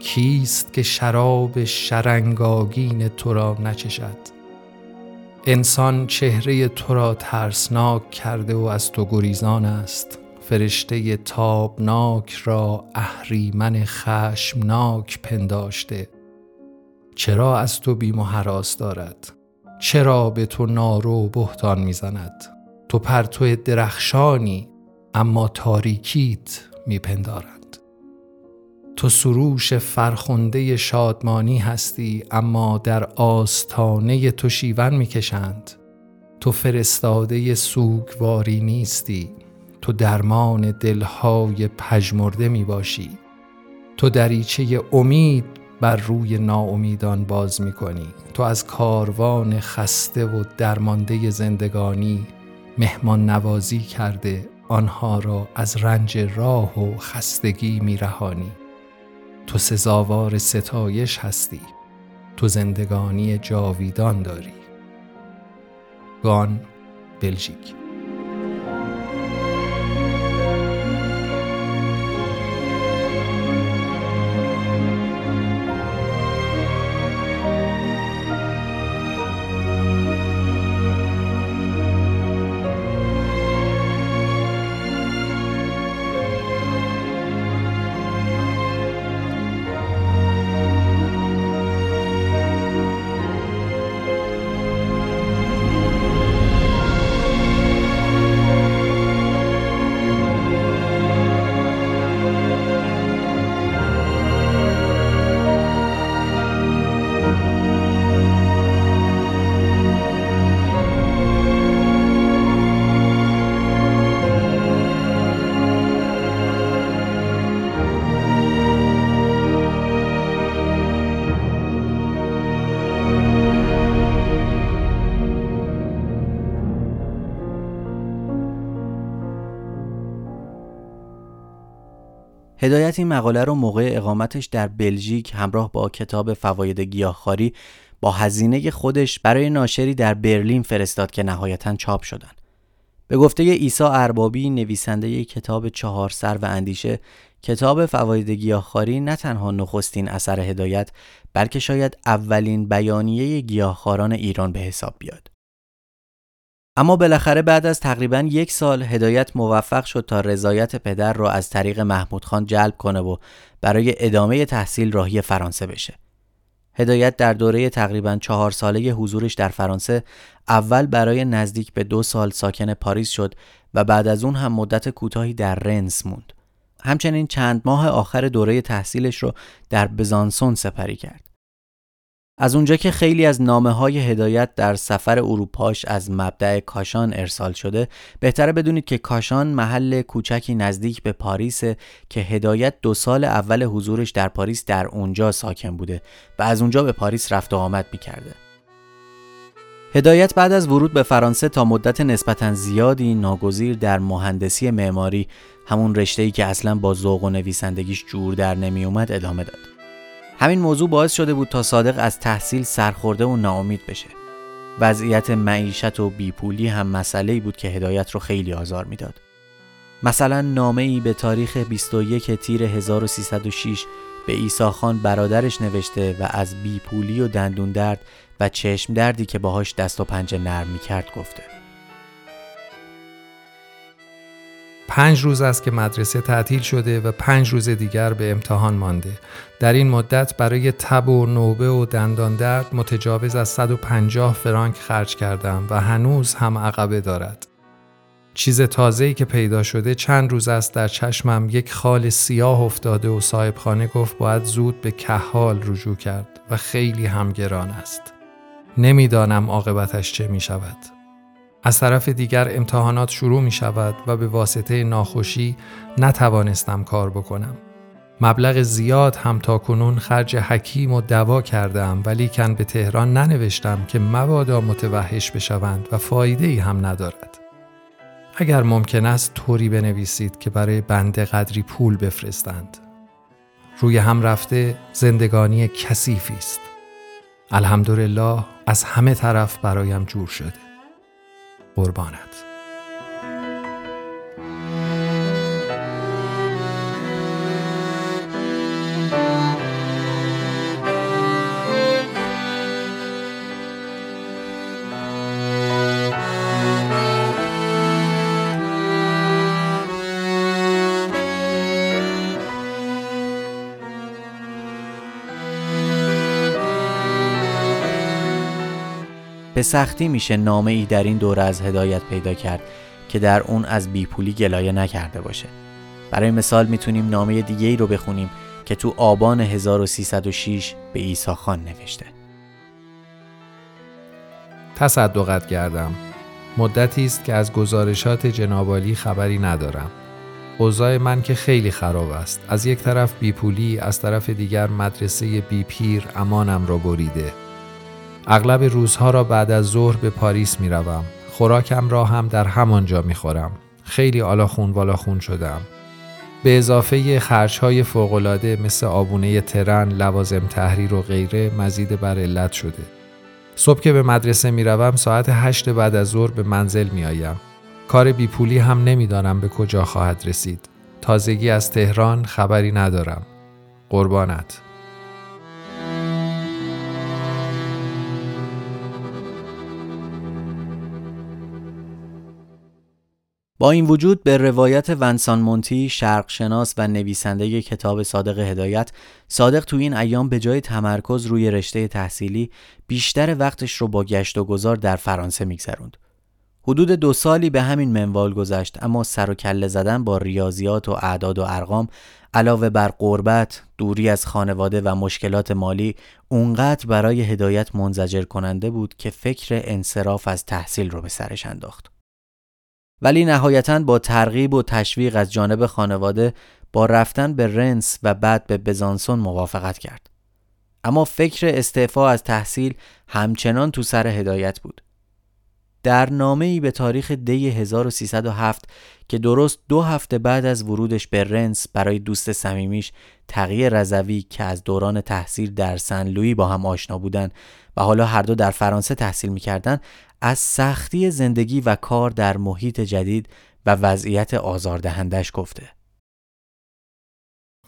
کیست که شراب شرنگاگین تو را نچشد؟ انسان چهره تو را ترسناک کرده و از تو گریزان است. فرشته تابناک را اهریمن خشمناک پنداشته. چرا از تو بیم و حراس دارد؟ چرا به تو نارو و بهتان می‌زند؟ تو پرتو درخشانی اما تاریکیت میپندارد. تو سروش فرخنده شادمانی هستی اما در آستانه تو شیون می‌کشند. تو فرستاده سوگواری نیستی. تو درمان دلهای پژمرده می باشی تو دریچه امید بر روی ناامیدان باز می کنی تو از کاروان خسته و درمانده زندگانی مهمان نوازی کرده آنها را از رنج راه و خستگی می رهانی. تو سزاوار ستایش هستی تو زندگانی جاویدان داری. گان بلژیک. هدایت این مقاله رو موقع اقامتش در بلژیک همراه با کتاب فواید گیاهخواری با هزینه خودش برای ناشری در برلین فرستاد که نهایتا چاپ شدن. به گفته ایسا اربابی نویسنده کتاب چهار سر و اندیشه کتاب فواید گیاهخواری نه تنها نخستین اثر هدایت بلکه شاید اولین بیانیه گیاهخواران ایران به حساب بیاد. اما بالاخره بعد از تقریبا یک سال هدایت موفق شد تا رضایت پدر را از طریق محمود خان جلب کنه و برای ادامه تحصیل راهی فرانسه بشه. هدایت در دوره تقریبا چهار ساله حضورش در فرانسه اول برای نزدیک به دو سال ساکن پاریس شد و بعد از اون هم مدت کوتاهی در رنس موند. همچنین چند ماه آخر دوره تحصیلش رو در بزانسون سپری کرد. از اونجا که خیلی از نامه های هدایت در سفر اروپاش از مبدع کاشان ارسال شده بهتره بدونید که کاشان محل کوچکی نزدیک به پاریس که هدایت دو سال اول حضورش در پاریس در اونجا ساکن بوده و از اونجا به پاریس رفت و آمد می‌کرده. هدایت بعد از ورود به فرانسه تا مدت نسبتا زیادی ناگزیر در مهندسی معماری همون رشته‌ای که اصلا با ذوق و نویسندگیش جور در نمی اومد ادامه داد. همین موضوع باعث شده بود تا صادق از تحصیل سرخورده و ناامید بشه. وضعیت معیشت و بیپولی هم مسئله بود که هدایت رو خیلی آزار می‌داد. مثلا نامه ای به تاریخ 21 تیر 1306 به ایسا خان برادرش نوشته و از بیپولی و دندون درد و چشم دردی که باهاش دست و پنجه نرم می کرد گفته. پنج روز است که مدرسه تعطیل شده و پنج روز دیگر به امتحان مانده. در این مدت برای تب و نوبه و دندان درد متجاوز از 150 فرانک خرج کردم و هنوز هم عقبه دارد. چیز تازه‌ای که پیدا شده چند روز است در چشمم یک خال سیاه افتاده و صاحب خانه گفت باید زود به کهال رجوع کرد و خیلی همگران است. نمی‌دانم عاقبتش چه می شود. از طرف دیگر امتحانات شروع می شود و به واسطه ناخوشی نتوانستم کار بکنم. مبلغ زیاد هم تا کنون خرج حکیم و دوا کردم ولی کن به تهران ننوشتم که مبادا متوحش بشوند و فایده ای هم ندارد. اگر ممکن است طوری بنویسید که برای بنده قدری پول بفرستند روی هم رفته زندگانی کثیفی است الحمدلله از همه طرف برایم جور شده قربانت. به سختی میشه نامه ای در این دوره از هدایت پیدا کرد که در اون از بیپولی گلایه نکرده باشه. برای مثال می‌تونیم نامه دیگه ای رو بخونیم که تو آبان 1306 به ایسا خان نوشته. تصدقت کردم. مدتی است که از گزارشات جنابالی خبری ندارم. اوضاع من که خیلی خراب است. از یک طرف بیپولی از طرف دیگر مدرسه بیپیر امانم را بریده. اغلب روزها را بعد از ظهر به پاریس می روم. خوراکم را هم در همانجا می خورم. خیلی آلاخون والاخون شدم. به اضافه خرچهای فوقالعاده مثل آبونه ترن، لوازم تحریر و غیره مزید بر علت شده. صبح که به مدرسه می روم ساعت هشت بعد از ظهر به منزل می آیم. کار بیپولی هم نمی‌دانم به کجا خواهد رسید. تازگی از تهران خبری ندارم. قربانت. با این وجود به روایت ونسان مونتی شرقشناس و نویسنده کتاب صادق هدایت صادق تو این ایام به جای تمرکز روی رشته تحصیلی بیشتر وقتش رو با گشت و گذار در فرانسه میگذروند. حدود دو سالی به همین منوال گذشت اما سر و کله زدن با ریاضیات و اعداد و ارقام علاوه بر قربت، دوری از خانواده و مشکلات مالی اونقدر برای هدایت منزجر کننده بود که فکر انصراف از تحصیل رو به سرش انداخت. ولی نهایتا با ترغیب و تشویق از جانب خانواده با رفتن به رنس و بعد به بزانسون موافقت کرد. اما فکر استعفا از تحصیل همچنان تو سر هدایت بود. در نامه ای به تاریخ دی 1307 که درست دو هفته بعد از ورودش به رنس برای دوست صمیمیش تقیه رضوی که از دوران تحصیل در سن لویی با هم آشنا بودن و حالا هر دو در فرانسه تحصیل می‌کردن از سختی زندگی و کار در محیط جدید و وضعیت آزاردهندش گفته.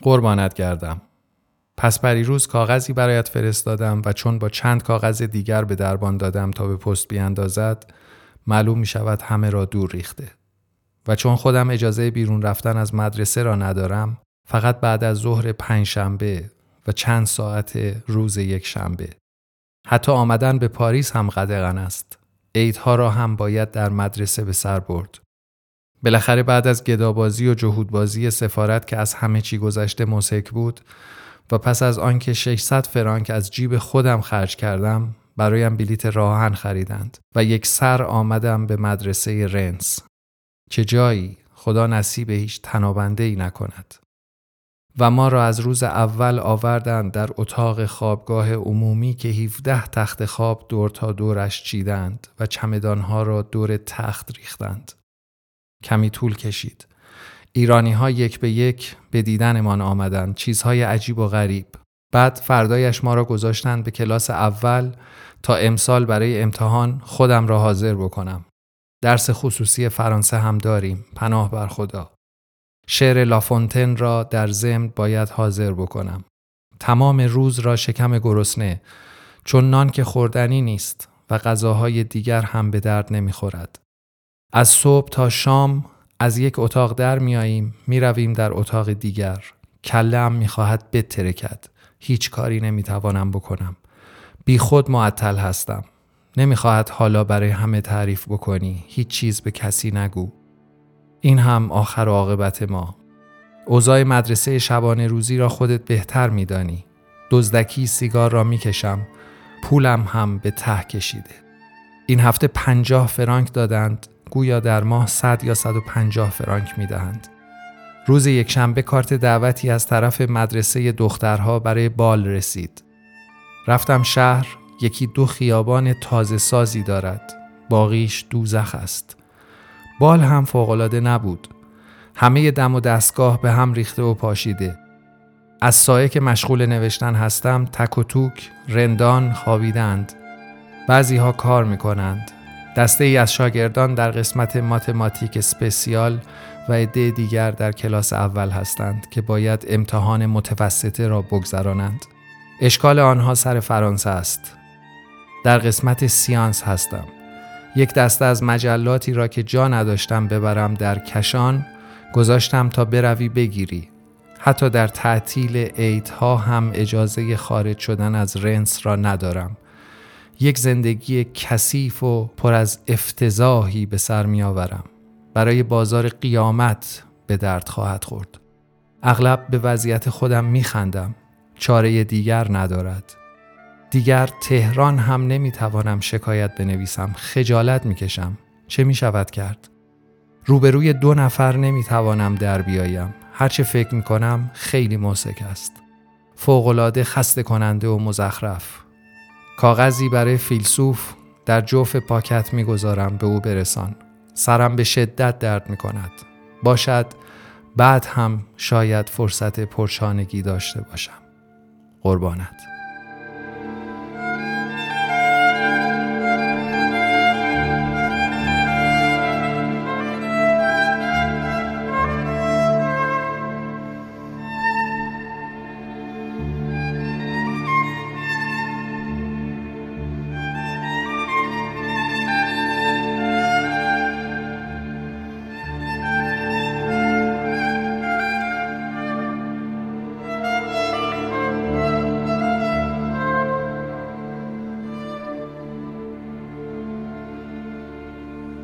قربانت کردم. پس روز کاغذی برایت فرستادم و چون با چند کاغذ دیگر به دربان دادم تا به پست بیاندازد معلوم می شود همه را دور ریخته. و چون خودم اجازه بیرون رفتن از مدرسه را ندارم فقط بعد از ظهر پنج شنبه و چند ساعت روز یک شنبه. حتی آمدن به پاریس هم قدغن است. عیدها را هم باید در مدرسه به سر برد. بالاخره بعد از گدابازی و جهودبازی سفارت که از همه چی گذشته مسک بود و پس از آنکه 600 فرانک از جیب خودم خرج کردم برایم بلیت راهن خریدند و یک سر آمدم به مدرسه رنس. چه جایی خدا نصیب هیچ تنابنده ای نکند. و ما را از روز اول آوردند در اتاق خوابگاه عمومی که 17 تخت خواب دور تا دورش چیدند و چمدانها را دور تخت ریختند. کمی طول کشید. ایرانی ها یک به یک به دیدنمان آمدند چیزهای عجیب و غریب. بعد فردایش ما را گذاشتند به کلاس اول تا امسال برای امتحان خودم را حاضر بکنم. درس خصوصی فرانسه هم داریم. پناه بر خدا. شعر لافونتن را در ضمن باید حاضر بکنم. تمام روز را شکم گرسنه چون نان که خوردنی نیست و غذاهای دیگر هم به درد نمی‌خورد. از صبح تا شام از یک اتاق در میاییم می‌رویم در اتاق دیگر. کله هم می‌خواهد بترکد. هیچ کاری نمی‌توانم بکنم. بی خود معطل هستم. نمی‌خواهد حالا برای همه تعریف بکنی. هیچ چیز به کسی نگو. این هم آخر عاقبت ما. اوضاع مدرسه شبانه روزی را خودت بهتر میدانی. دزدکی سیگار را می‌کشم. پولم هم به ته کشیده. این هفته پنجاه فرانک دادند. گویا در ماه صد یا صد و پنجاه فرانک می‌دهند. روز یک شنبه کارت دعوتی از طرف مدرسه دخترها برای بال رسید. رفتم شهر. یکی دو خیابان تازه سازی دارد. باقیش دوزخ است. بال هم فوقالعاده نبود همه دم و دستگاه به هم ریخته و پاشیده از سایه که مشغول نوشتن هستم تک و توک رندان خوابیدند بعضی ها کار می کنند دسته ای از شاگردان در قسمت ماتماتیک سپسیال و عده دیگر در کلاس اول هستند که باید امتحان متوسطه را بگذرانند. اشکال آنها سر فرانسه است. در قسمت سیانس هستم. یک دسته از مجلاتی را که جا نداشتم ببرم در کشان گذاشتم تا بروی بگیری. حتی در تعطیل عیدها هم اجازه خارج شدن از رنس را ندارم. یک زندگی کثیف و پر از افتضاحی به سر می آورم. برای بازار قیامت به درد خواهد خورد. اغلب به وضعیت خودم می خندم. چاره دیگر ندارد. دیگر تهران هم نمی توانم شکایت بنویسم. خجالت می کشم. چه می شود کرد؟ روبروی دو نفر نمی توانم در بیایم. هرچه فکر می کنم خیلی موسک است. فوقلاده خسته کننده و مزخرف. کاغذی برای فیلسوف در جوف پاکت می‌گذارم به او برسان سرم به شدت درد می کند باشد بعد هم شاید فرصت پرشانگی داشته باشم قربانت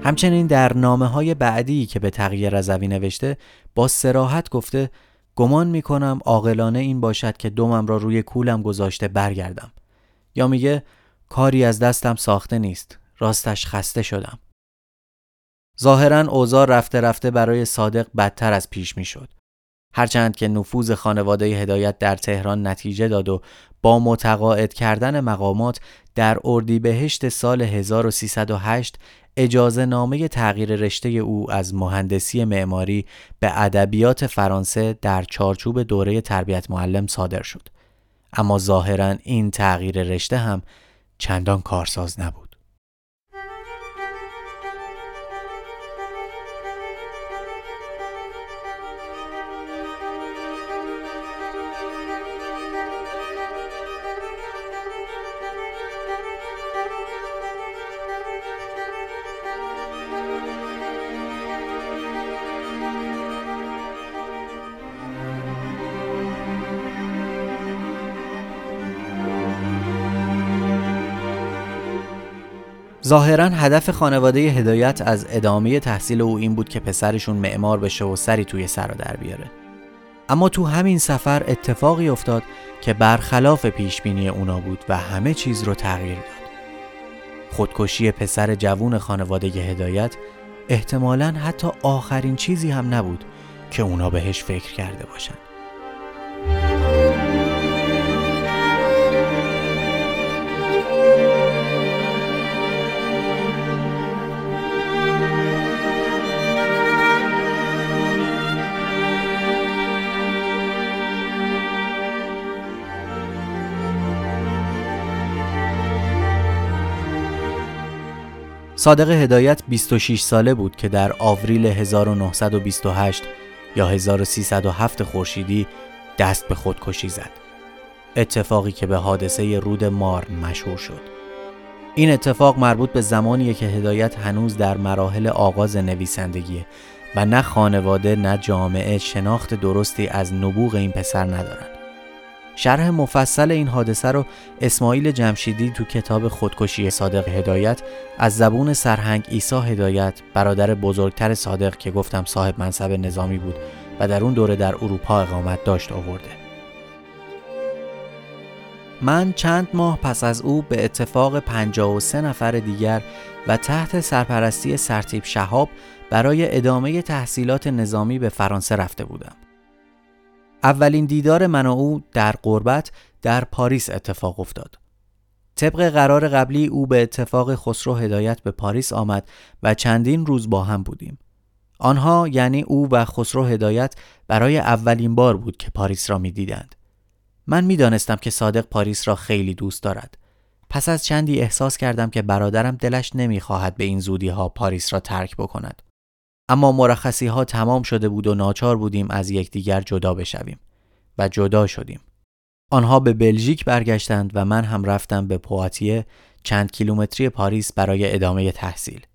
همچنین در نامه های بعدی که به تغییر رضوی نوشته با سراحت گفته گمان می کنم عاقلانه این باشد که دومم را روی کولم گذاشته برگردم یا میگه کاری از دستم ساخته نیست راستش خسته شدم ظاهرا اوضاع رفته رفته برای صادق بدتر از پیش می شد. هرچند که نفوذ خانواده هدایت در تهران نتیجه داد و با متقاعد کردن مقامات در اردیبهشت سال 1308 اجازه نامه تغییر رشته او از مهندسی معماری به ادبیات فرانسه در چارچوب دوره تربیت معلم صادر شد. اما ظاهرا این تغییر رشته هم چندان کارساز نبود. ظاهرا هدف خانواده هدایت از ادامه تحصیل او این بود که پسرشون معمار بشه و سری توی سر در بیاره. اما تو همین سفر اتفاقی افتاد که برخلاف پیشبینی اونا بود و همه چیز رو تغییر داد. خودکشی پسر جوون خانواده هدایت احتمالا حتی آخرین چیزی هم نبود که اونا بهش فکر کرده باشند صادق هدایت 26 ساله بود که در آوریل 1928 یا 1307 خورشیدی دست به خودکشی زد. اتفاقی که به حادثه رود مار مشهور شد. این اتفاق مربوط به زمانیه که هدایت هنوز در مراحل آغاز نویسندگیه و نه خانواده نه جامعه شناخت درستی از نبوغ این پسر ندارند. شرح مفصل این حادثه رو اسماعیل جمشیدی تو کتاب خودکشی صادق هدایت از زبون سرهنگ ایسا هدایت برادر بزرگتر صادق که گفتم صاحب منصب نظامی بود و در اون دوره در اروپا اقامت داشت آورده. من چند ماه پس از او به اتفاق 53 نفر دیگر و تحت سرپرستی سرتیب شهاب برای ادامه تحصیلات نظامی به فرانسه رفته بودم. اولین دیدار من و او در غربت در پاریس اتفاق افتاد. طبق قرار قبلی او به اتفاق خسرو هدایت به پاریس آمد و چندین روز با هم بودیم. آنها یعنی او و خسرو هدایت برای اولین بار بود که پاریس را می‌دیدند. من می‌دانستم که صادق پاریس را خیلی دوست دارد. پس از چندی احساس کردم که برادرم دلش نمی‌خواهد به این زودی ها پاریس را ترک بکند. اما مرخصی ها تمام شده بود و ناچار بودیم از یکدیگر جدا بشویم و جدا شدیم. آنها به بلژیک برگشتند و من هم رفتم به پواتیه چند کیلومتری پاریس برای ادامه تحصیل.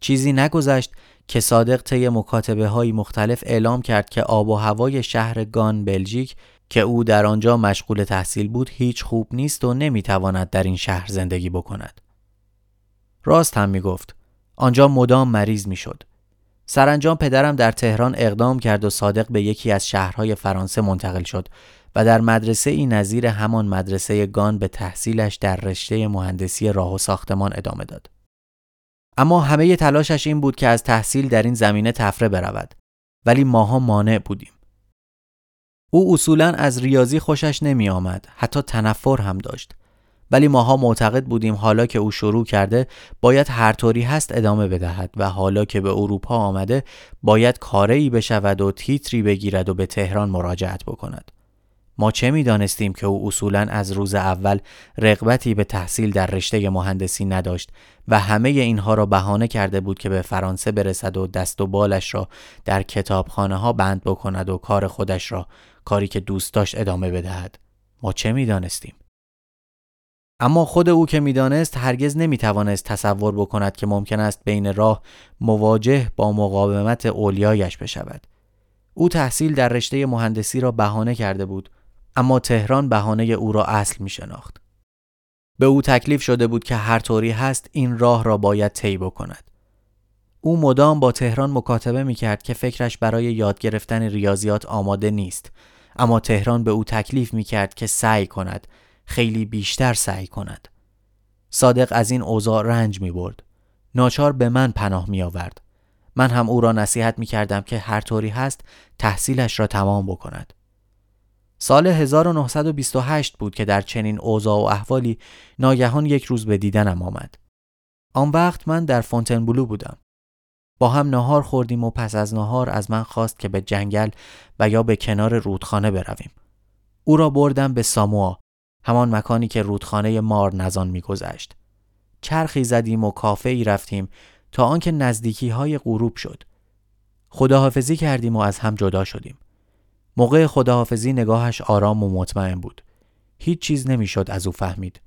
چیزی نگذشت که صادق طی مکاتبه های مختلف اعلام کرد که آب و هوای شهر گان بلژیک که او در آنجا مشغول تحصیل بود هیچ خوب نیست و نمی‌تواند در این شهر زندگی بکند. راست هم می گفت. آنجا مدام مریض می شد. سرانجام پدرم در تهران اقدام کرد و صادق به یکی از شهرهای فرانسه منتقل شد و در مدرسه ای نظیر همان مدرسه گان به تحصیلش در رشته مهندسی راه و ساختمان ادامه داد. اما همه تلاشش این بود که از تحصیل در این زمینه تفره برود ولی ماها مانع بودیم. او اصولا از ریاضی خوشش نمی آمد حتی تنفر هم داشت ولی ماها معتقد بودیم حالا که او شروع کرده باید هر طوری هست ادامه بدهد و حالا که به اروپا آمده باید کاری بشود و تیتری بگیرد و به تهران مراجعت بکند ما چه می دانستیم که او اصولا از روز اول رغبتی به تحصیل در رشته مهندسی نداشت و همه اینها را بهانه کرده بود که به فرانسه برسد و دست و بالش را در کتابخانه ها بند بکند و کار خودش را کاری که دوست داشت ادامه بدهد ما چه می دانستیم؟ اما خود او که می‌دانست هرگز نمی‌توانست تصور بکند که ممکن است بین راه مواجه با مقاومت اولیایش بشود. او تحصیل در رشته مهندسی را بهانه کرده بود اما تهران بهانه او را اصل می شناخت. به او تکلیف شده بود که هر طوری هست این راه را باید طی بکند. او مدام با تهران مکاتبه می کرد که فکرش برای یاد گرفتن ریاضیات آماده نیست اما تهران به او تکلیف می کرد که سعی کند خیلی بیشتر سعی کند. صادق از این اوضاع رنج می برد. ناچار به من پناه می آورد. من هم او را نصیحت می کردم که هر طوری هست تحصیلش را تمام بکند. سال 1928 بود که در چنین اوضاع و احوالی ناگهان یک روز به دیدنم آمد. آن وقت من در فونتنبلو بودم. با هم نهار خوردیم و پس از نهار از من خواست که به جنگل و یا به کنار رودخانه برویم. او را بردم به ساموا. همان مکانی که رودخانه مار نزان میگذشت. چرخی زدیم و کافه ای رفتیم تا آنکه نزدیکی های غروب شد. خداحافظی کردیم و از هم جدا شدیم. موقع خداحافظی نگاهش آرام و مطمئن بود. هیچ چیز نمی‌شد از او فهمید.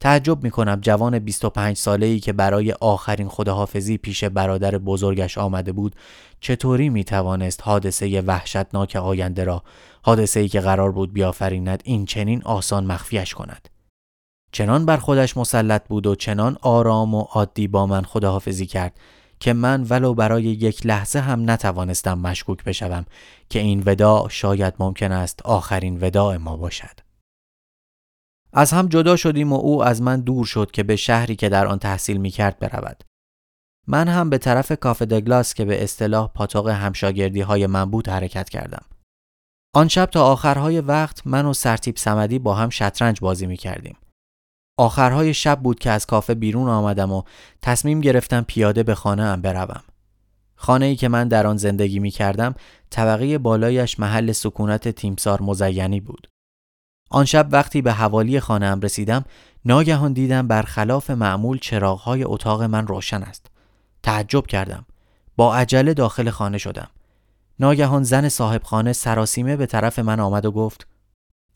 تعجب می کنم جوان 25 ساله ای که برای آخرین خداحافظی پیش برادر بزرگش آمده بود چطوری می توانست حادثه وحشتناک آینده را حادثه ای که قرار بود بیافریند این چنین آسان مخفیش کند چنان بر خودش مسلط بود و چنان آرام و عادی با من خداحافظی کرد که من ولو برای یک لحظه هم نتوانستم مشکوک بشوم که این وداع شاید ممکن است آخرین وداع ما باشد از هم جدا شدیم و او از من دور شد که به شهری که در آن تحصیل می کرد برود. من هم به طرف کافه دگلاس که به اصطلاح پاتاق همشاگردی های من بود حرکت کردم. آن شب تا آخرهای وقت من و سرتیب سمدی با هم شطرنج بازی می کردیم. آخرهای شب بود که از کافه بیرون آمدم و تصمیم گرفتم پیاده به خانه ام بروم. خانه ای که من در آن زندگی می کردم طبقه بالایش محل سکونت تیمسار مزینی بود. آن شب وقتی به حوالی خانهام رسیدم ناگهان دیدم برخلاف معمول چراغهای اتاق من روشن است تعجب کردم با عجله داخل خانه شدم ناگهان زن صاحب خانه سراسیمه به طرف من آمد و گفت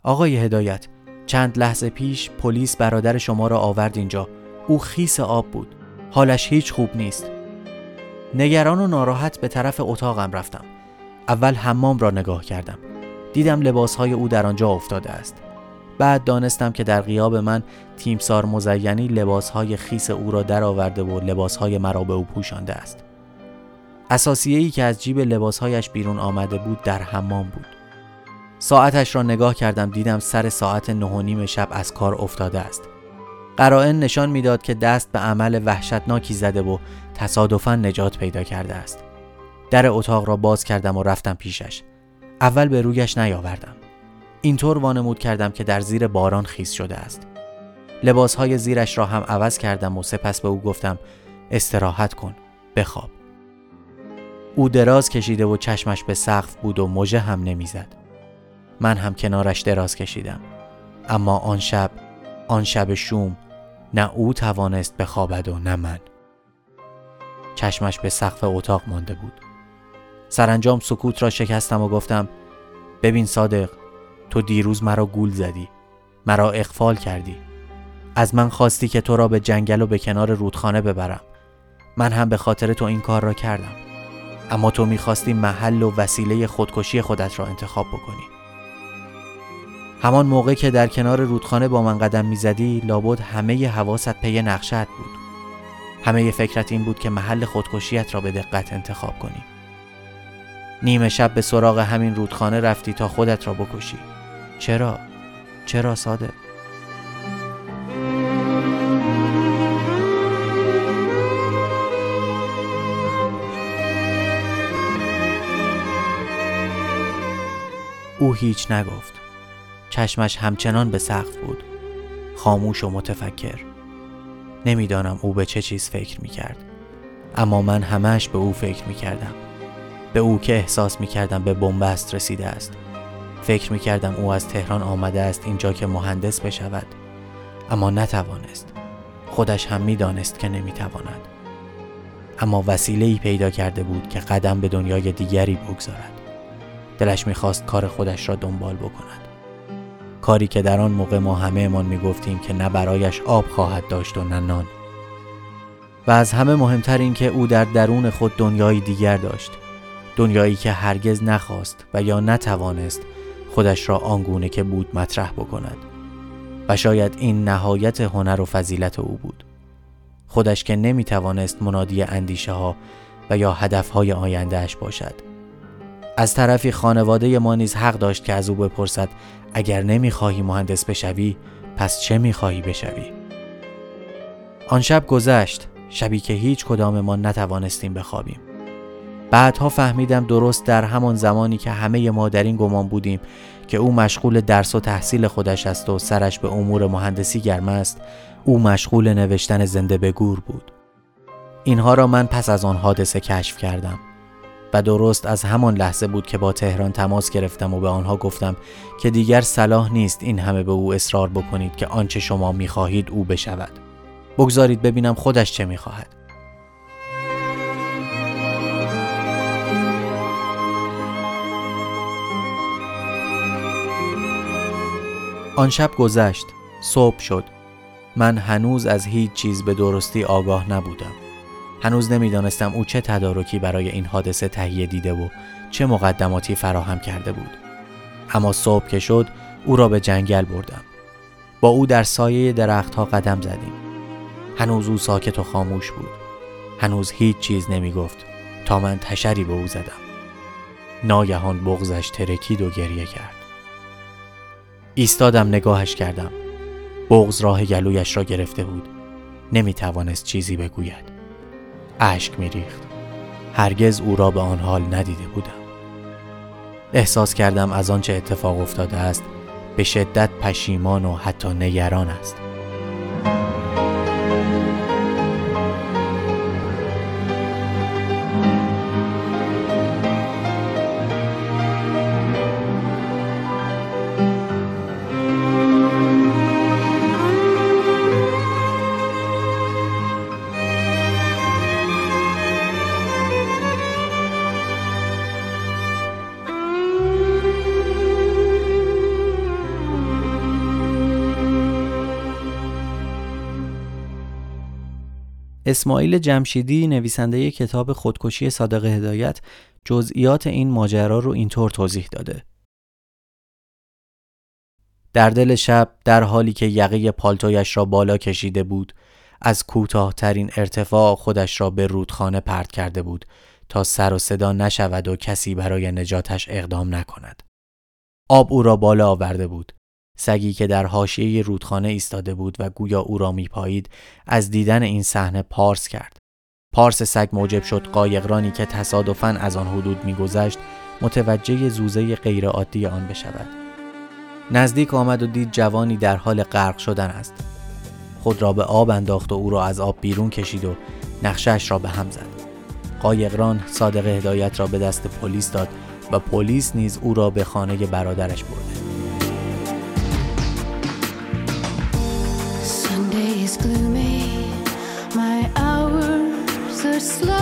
آقای هدایت چند لحظه پیش پلیس برادر شما را آورد اینجا. او خیس آب بود. حالش هیچ خوب نیست. نگران و ناراحت به طرف اتاقم رفتم. اول حمام را نگاه کردم. دیدم لباسهای او در آنجا افتاده است. بعد دانستم که در غیاب من تیمسار مزینی لباسهای خیس او را درآورده و لباسهای مرا به او پوشانده است. اساسیه ای که از جیب لباسهایش بیرون آمده بود در حمام بود. ساعتش را نگاه کردم دیدم سر ساعت نه و نیم شب از کار افتاده است. قرائن نشان می‌داد که دست به عمل وحشتناکی زده و تصادفا نجات پیدا کرده است. در اتاق را باز کردم و رفتم پیشش. اول به رویش نیاوردم. اینطور وانمود کردم که در زیر باران خیس شده است. لباسهای زیرش را هم عوض کردم و سپس به او گفتم استراحت کن بخواب. او دراز کشیده و چشمش به سقف بود و مژه هم نمی‌زد. من هم کنارش دراز کشیدم. اما آن شب، آن شب شوم، نه او توانست بخوابد و نه من. چشمش به سقف اتاق مانده بود. سرانجام سکوت را شکستم و گفتم ببین صادق تو دیروز مرا گول زدی مرا اقفال کردی از من خواستی که تو را به جنگل و به کنار رودخانه ببرم من هم به خاطر تو این کار را کردم اما تو می‌خواستی محل و وسیله خودکشی خودت را انتخاب بکنی همان موقع که در کنار رودخانه با من قدم می‌زدی لابد همه حواست پی نقشت بود همه فکرت این بود که محل خودکشیت را به دقت انتخاب کنی نیمه شب به سراغ همین رودخانه رفتی تا خودت را بکشی چرا؟ چرا ساده؟ او هیچ نگفت. چشمش همچنان به سقف بود. خاموش و متفکر. نمی‌دانم او به چه چیز فکر می کرد اما من همش به او فکر می کردم به او که احساس می کردم به بنبست رسیده است. فکر می کردم او از تهران آمده است اینجا که مهندس بشود. اما نتوانست. خودش هم می دانست که نمی تواند اما وسیله ای پیدا کرده بود که قدم به دنیای دیگری بگذارد. دلش می‌خواست کار خودش را دنبال بکند. کاری که در آن موقع ما همه می می‌گفتیم که نه برایش آب خواهد داشت و نه نان. و از همه مهمتر این که او در درون خود دنیای دیگر داشت. دنیایی که هرگز نخواست و یا نتوانست خودش را آنگونه که بود مطرح بکند. و شاید این نهایت هنر و فضیلت او بود. خودش که نمی‌توانست منادی اندیشه ها و یا هدف های آیندهش باشد. از طرفی خانواده ما نیز حق داشت که از او بپرسد اگر نمی‌خواهی مهندس بشوی پس چه می‌خواهی بشوی؟ آن شب گذشت شبی که هیچ کدام ما نتوانستیم بخوابیم. بعدها فهمیدم درست در همان زمانی که همه ما در این گمان بودیم که او مشغول درس و تحصیل خودش است و سرش به امور مهندسی گرم است او مشغول نوشتن زنده به گور بود. اینها را من پس از آن حادثه کشف کردم. و درست از همان لحظه بود که با تهران تماس گرفتم و به آنها گفتم که دیگر صلاح نیست این همه به او اصرار بکنید که آنچه شما می‌خواهید او بشود. بگذارید ببینم خودش چه می‌خواهد. آن شب گذشت. صبح شد. من هنوز از هیچ چیز به درستی آگاه نبودم. هنوز نمی‌دانستم او چه تدارکی برای این حادثه تهیه دیده و چه مقدماتی فراهم کرده بود. اما صبح که شد او را به جنگل بردم. با او در سایه درختها قدم زدیم. هنوز او ساکت و خاموش بود. هنوز هیچ چیز نمی گفت تا من تشری به او زدم. ناگهان بغزش ترکید و گریه کرد. ایستادم نگاهش کردم. بغز راه گلویش را گرفته بود. نمی توانست چیزی بگوید. اشک می ریخت هرگز او را به آن حال ندیده بودم. احساس کردم از آنچه اتفاق افتاده است به شدت پشیمان و حتی نگران است. اسماعیل جمشیدی نویسنده کتاب خودکشی صادق هدایت جزئیات این ماجرا رو اینطور توضیح داده. در دل شب در حالی که یقه پالتویش را بالا کشیده بود از کوتاهترین ارتفاع خودش را به رودخانه پرت کرده بود تا سر و صدا نشود و کسی برای نجاتش اقدام نکند. آب او را بالا آورده بود سگی که در حاشیه رودخانه ایستاده بود و گویا او را میپایید از دیدن این صحنه پارس کرد. پارس سگ موجب شد قایقرانی که تصادفاً از آن حدود میگذشت متوجه زوزه غیرعادی آن بشود. نزدیک آمد و دید جوانی در حال غرق شدن است. خود را به آب انداخت و او را از آب بیرون کشید و نقشش را به هم زد. قایقران صادق هدایت را به دست پلیس داد و پلیس نیز او را به خانه برادرش برده is gloomy, my hours are slow.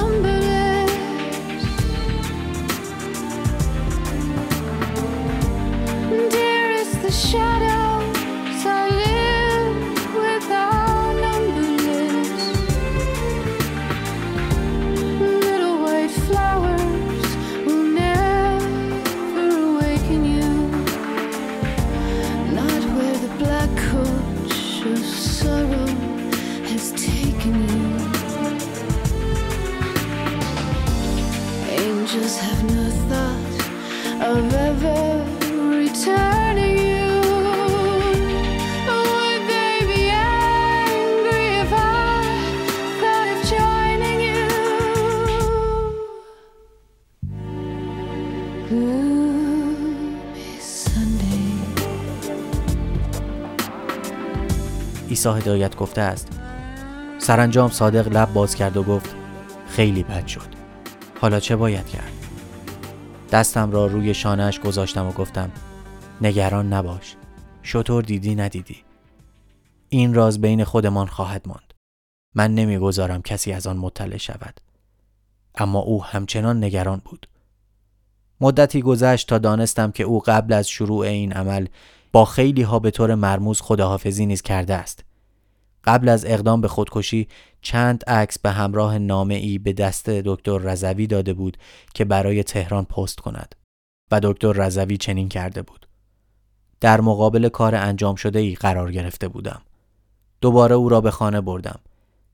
عیسی هدایت گفته است. سرانجام صادق لب باز کرد و گفت خیلی بد شد. حالا چه باید کرد؟ دستم را روی شانهش گذاشتم و گفتم نگران نباش. شطور دیدی ندیدی. این راز بین خودمان خواهد ماند. من نمی‌گذارم کسی از آن مطلع شود. اما او همچنان نگران بود. مدتی گذشت تا دانستم که او قبل از شروع این عمل با خیلی ها به طور مرموز خداحافظی نیز کرده است. قبل از اقدام به خودکشی چند عکس به همراه نامه ای به دست دکتر رضوی داده بود که برای تهران پست کند و دکتر رضوی چنین کرده بود. در مقابل کار انجام شده ای قرار گرفته بودم. دوباره او را به خانه بردم.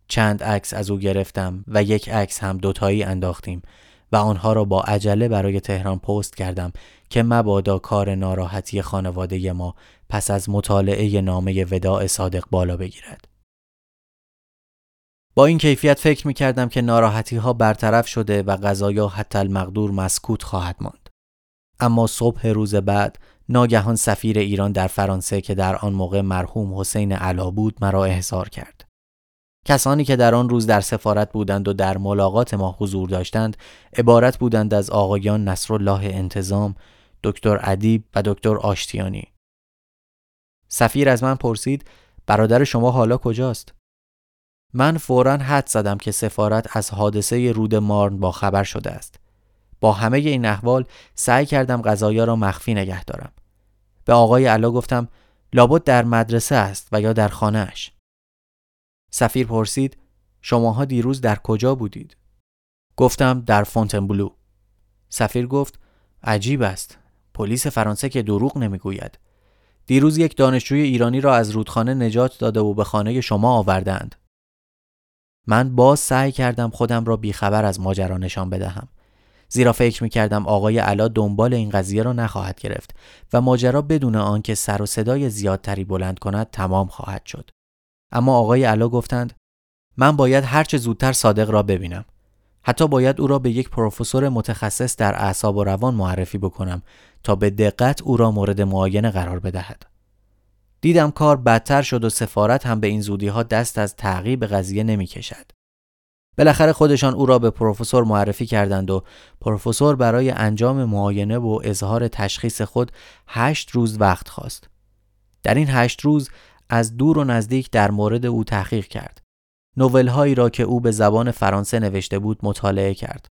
چند عکس از او گرفتم و یک عکس هم دوتایی انداختیم و آنها را با عجله برای تهران پست کردم که مبادا کار ناراحتی خانواده ما پس از مطالعه نامه وداع صادق بالا بگیرد. با این کیفیت فکر می کردم که ناراحتی ها برطرف شده و غذایا حتی المقدور مسکوت خواهد ماند. اما صبح روز بعد ناگهان سفیر ایران در فرانسه که در آن موقع مرحوم حسین علا بود مرا احضار کرد. کسانی که در آن روز در سفارت بودند و در ملاقات ما حضور داشتند عبارت بودند از آقایان نصرالله انتظام، دکتر ادیب و دکتر آشتیانی. سفیر از من پرسید برادر شما حالا کجاست؟ من فورا حد زدم که سفارت از حادثه رود مارن با خبر شده است. با همه این احوال سعی کردم غذایا را مخفی نگه دارم. به آقای علا گفتم لابد در مدرسه است و یا در خانهش. سفیر پرسید شماها دیروز در کجا بودید؟ گفتم در فونتنبلو. سفیر گفت عجیب است. پلیس فرانسه که دروغ نمی‌گوید. دیروز یک دانشجوی ایرانی را از رودخانه نجات داده و به خانه شما آوردند. من باز سعی کردم خودم را بیخبر از ماجرا نشان بدهم. زیرا فکر می کردم آقای علا دنبال این قضیه را نخواهد گرفت و ماجرا بدون آنکه سر و صدای زیادتری بلند کند تمام خواهد شد. اما آقای علا گفتند من باید هرچه زودتر صادق را ببینم. حتی باید او را به یک پروفسور متخصص در اعصاب و روان معرفی بکنم تا به دقت او را مورد معاینه قرار بدهد. دیدم کار بدتر شد و سفارت هم به این زودی ها دست از تعقیب قضیه نمی کشد. بالاخره خودشان او را به پروفسور معرفی کردند و پروفسور برای انجام معاینه و اظهار تشخیص خود هشت روز وقت خواست. در این هشت روز از دور و نزدیک در مورد او تحقیق کرد. نوول هایی را که او به زبان فرانسه نوشته بود مطالعه کرد.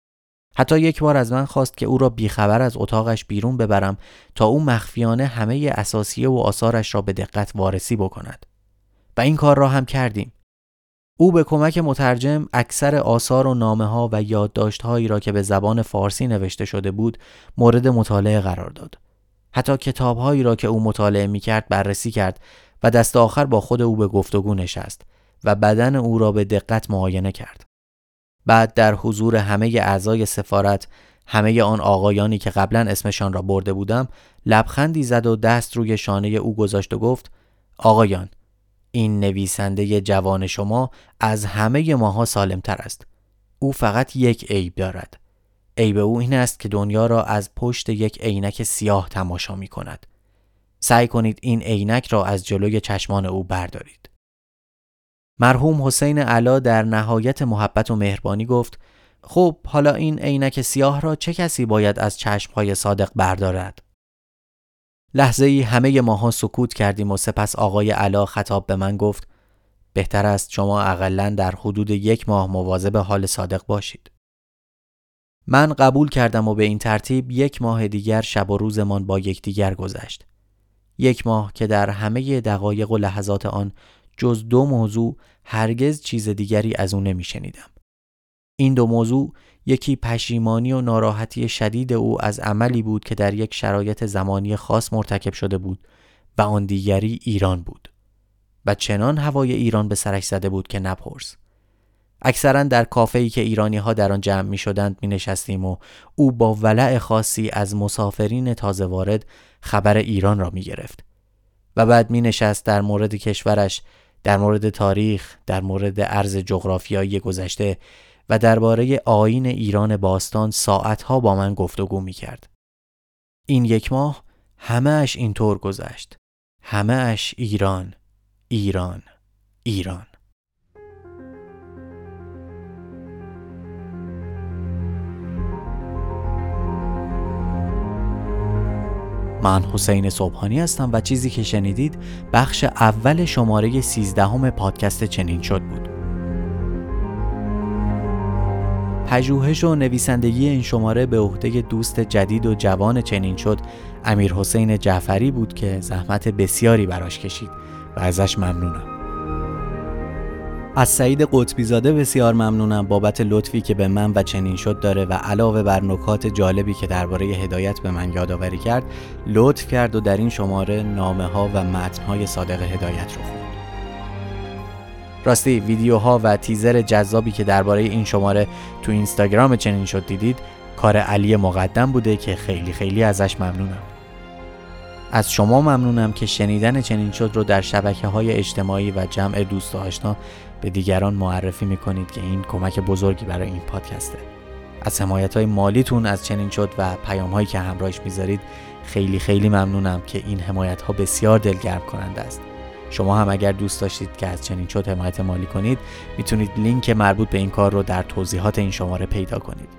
حتی یک بار از من خواست که او را بیخبر از اتاقش بیرون ببرم تا او مخفیانه همه اساسیه و آثارش را به دقت وارسی بکند. و این کار را هم کردیم. او به کمک مترجم اکثر آثار و نامه ها و یادداشت هایی را که به زبان فارسی نوشته شده بود مورد مطالعه قرار داد. حتی کتاب هایی را که او مطالعه می کرد بررسی کرد و دست آخر با خود او به گفتگو نشست و بدن او را به دقت معاینه کرد. بعد در حضور همه اعضای سفارت همه آن آقایانی که قبلا اسمشان را برده بودم لبخندی زد و دست روی شانه او گذاشت و گفت آقایان این نویسنده جوان شما از همه ماها سالمتر است. او فقط یک عیب دارد. عیب او این است که دنیا را از پشت یک عینک سیاه تماشا می کند سعی کنید این عینک را از جلوی چشمان او بردارید. مرحوم حسین علا در نهایت محبت و مهربانی گفت خب حالا این عینک سیاه را چه کسی باید از چشمهای صادق بردارد؟ لحظه ای همه ماها سکوت کردیم و سپس آقای علا خطاب به من گفت بهتر است شما اقلا در حدود یک ماه مواظب حال صادق باشید. من قبول کردم و به این ترتیب یک ماه دیگر شب و روزمان با یکدیگر گذشت. یک ماه که در همه دقایق و لحظات آن جز دو موضوع هرگز چیز دیگری از او نمی شنیدم. این دو موضوع یکی پشیمانی و ناراحتی شدید او از عملی بود که در یک شرایط زمانی خاص مرتکب شده بود و آن دیگری ایران بود و چنان هوای ایران به سرش زده بود که نپرس اکثرا در کافه ای که ایرانی ها در آن جمع می شدند و او با ولع خاصی از مسافرین تازه وارد خبر ایران را می گرفت و بعد می نشست در مورد کشورش در مورد تاریخ در مورد عرض جغرافیایی گذشته و درباره آین ایران باستان ساعتها با من گفتگو می کرد. این یک ماه همه اش اینطور گذشت. همه اش ایران، ایران، ایران. من حسین صبحانی هستم و چیزی که شنیدید بخش اول شماره 13 پادکست چنین شد بود. پژوهش و نویسندگی این شماره به عهده دوست جدید و جوان چنین شد امیر حسین جعفری بود که زحمت بسیاری براش کشید و ازش ممنونم از سعید قطبی زاده بسیار ممنونم بابت لطفی که به من و چنین شد داره و علاوه بر نکات جالبی که درباره هدایت به من یادآوری کرد لطف کرد و در این شماره نامه ها و متن های صادق هدایت رو خوند راستی ویدیوها و تیزر جذابی که درباره این شماره تو اینستاگرام چنین شد دیدید کار علی مقدم بوده که خیلی خیلی ازش ممنونم. از شما ممنونم که شنیدن چنین شد رو در شبکه های اجتماعی و جمع دوست و آشنا به دیگران معرفی می‌کنید که این کمک بزرگی برای این پادکسته. از حمایت های مالیتون از چنین شد و پیام هایی که همراهش می‌ذارید خیلی خیلی ممنونم که این حمایت ها بسیار دلگرم کننده است. شما هم اگر دوست داشتید که از چنین شد حمایت مالی کنید می‌تونید لینک مربوط به این کار رو در توضیحات این شماره پیدا کنید.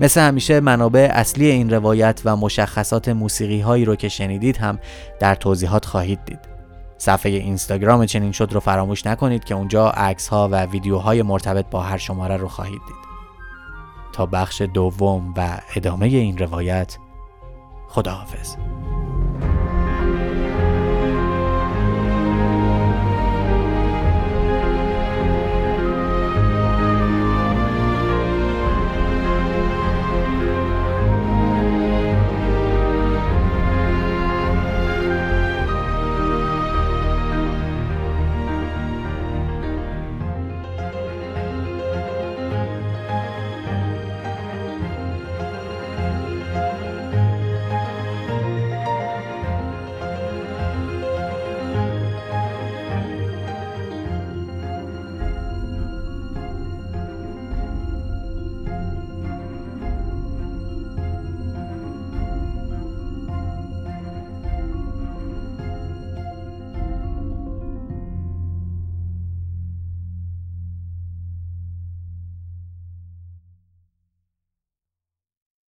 مثل همیشه منابع اصلی این روایت و مشخصات موسیقی هایی رو که شنیدید هم در توضیحات خواهید دید. صفحه اینستاگرام چنین شد رو فراموش نکنید که اونجا عکس ها و ویدیوهای مرتبط با هر شماره رو خواهید دید. تا بخش دوم و ادامه این روایت خداحافظ.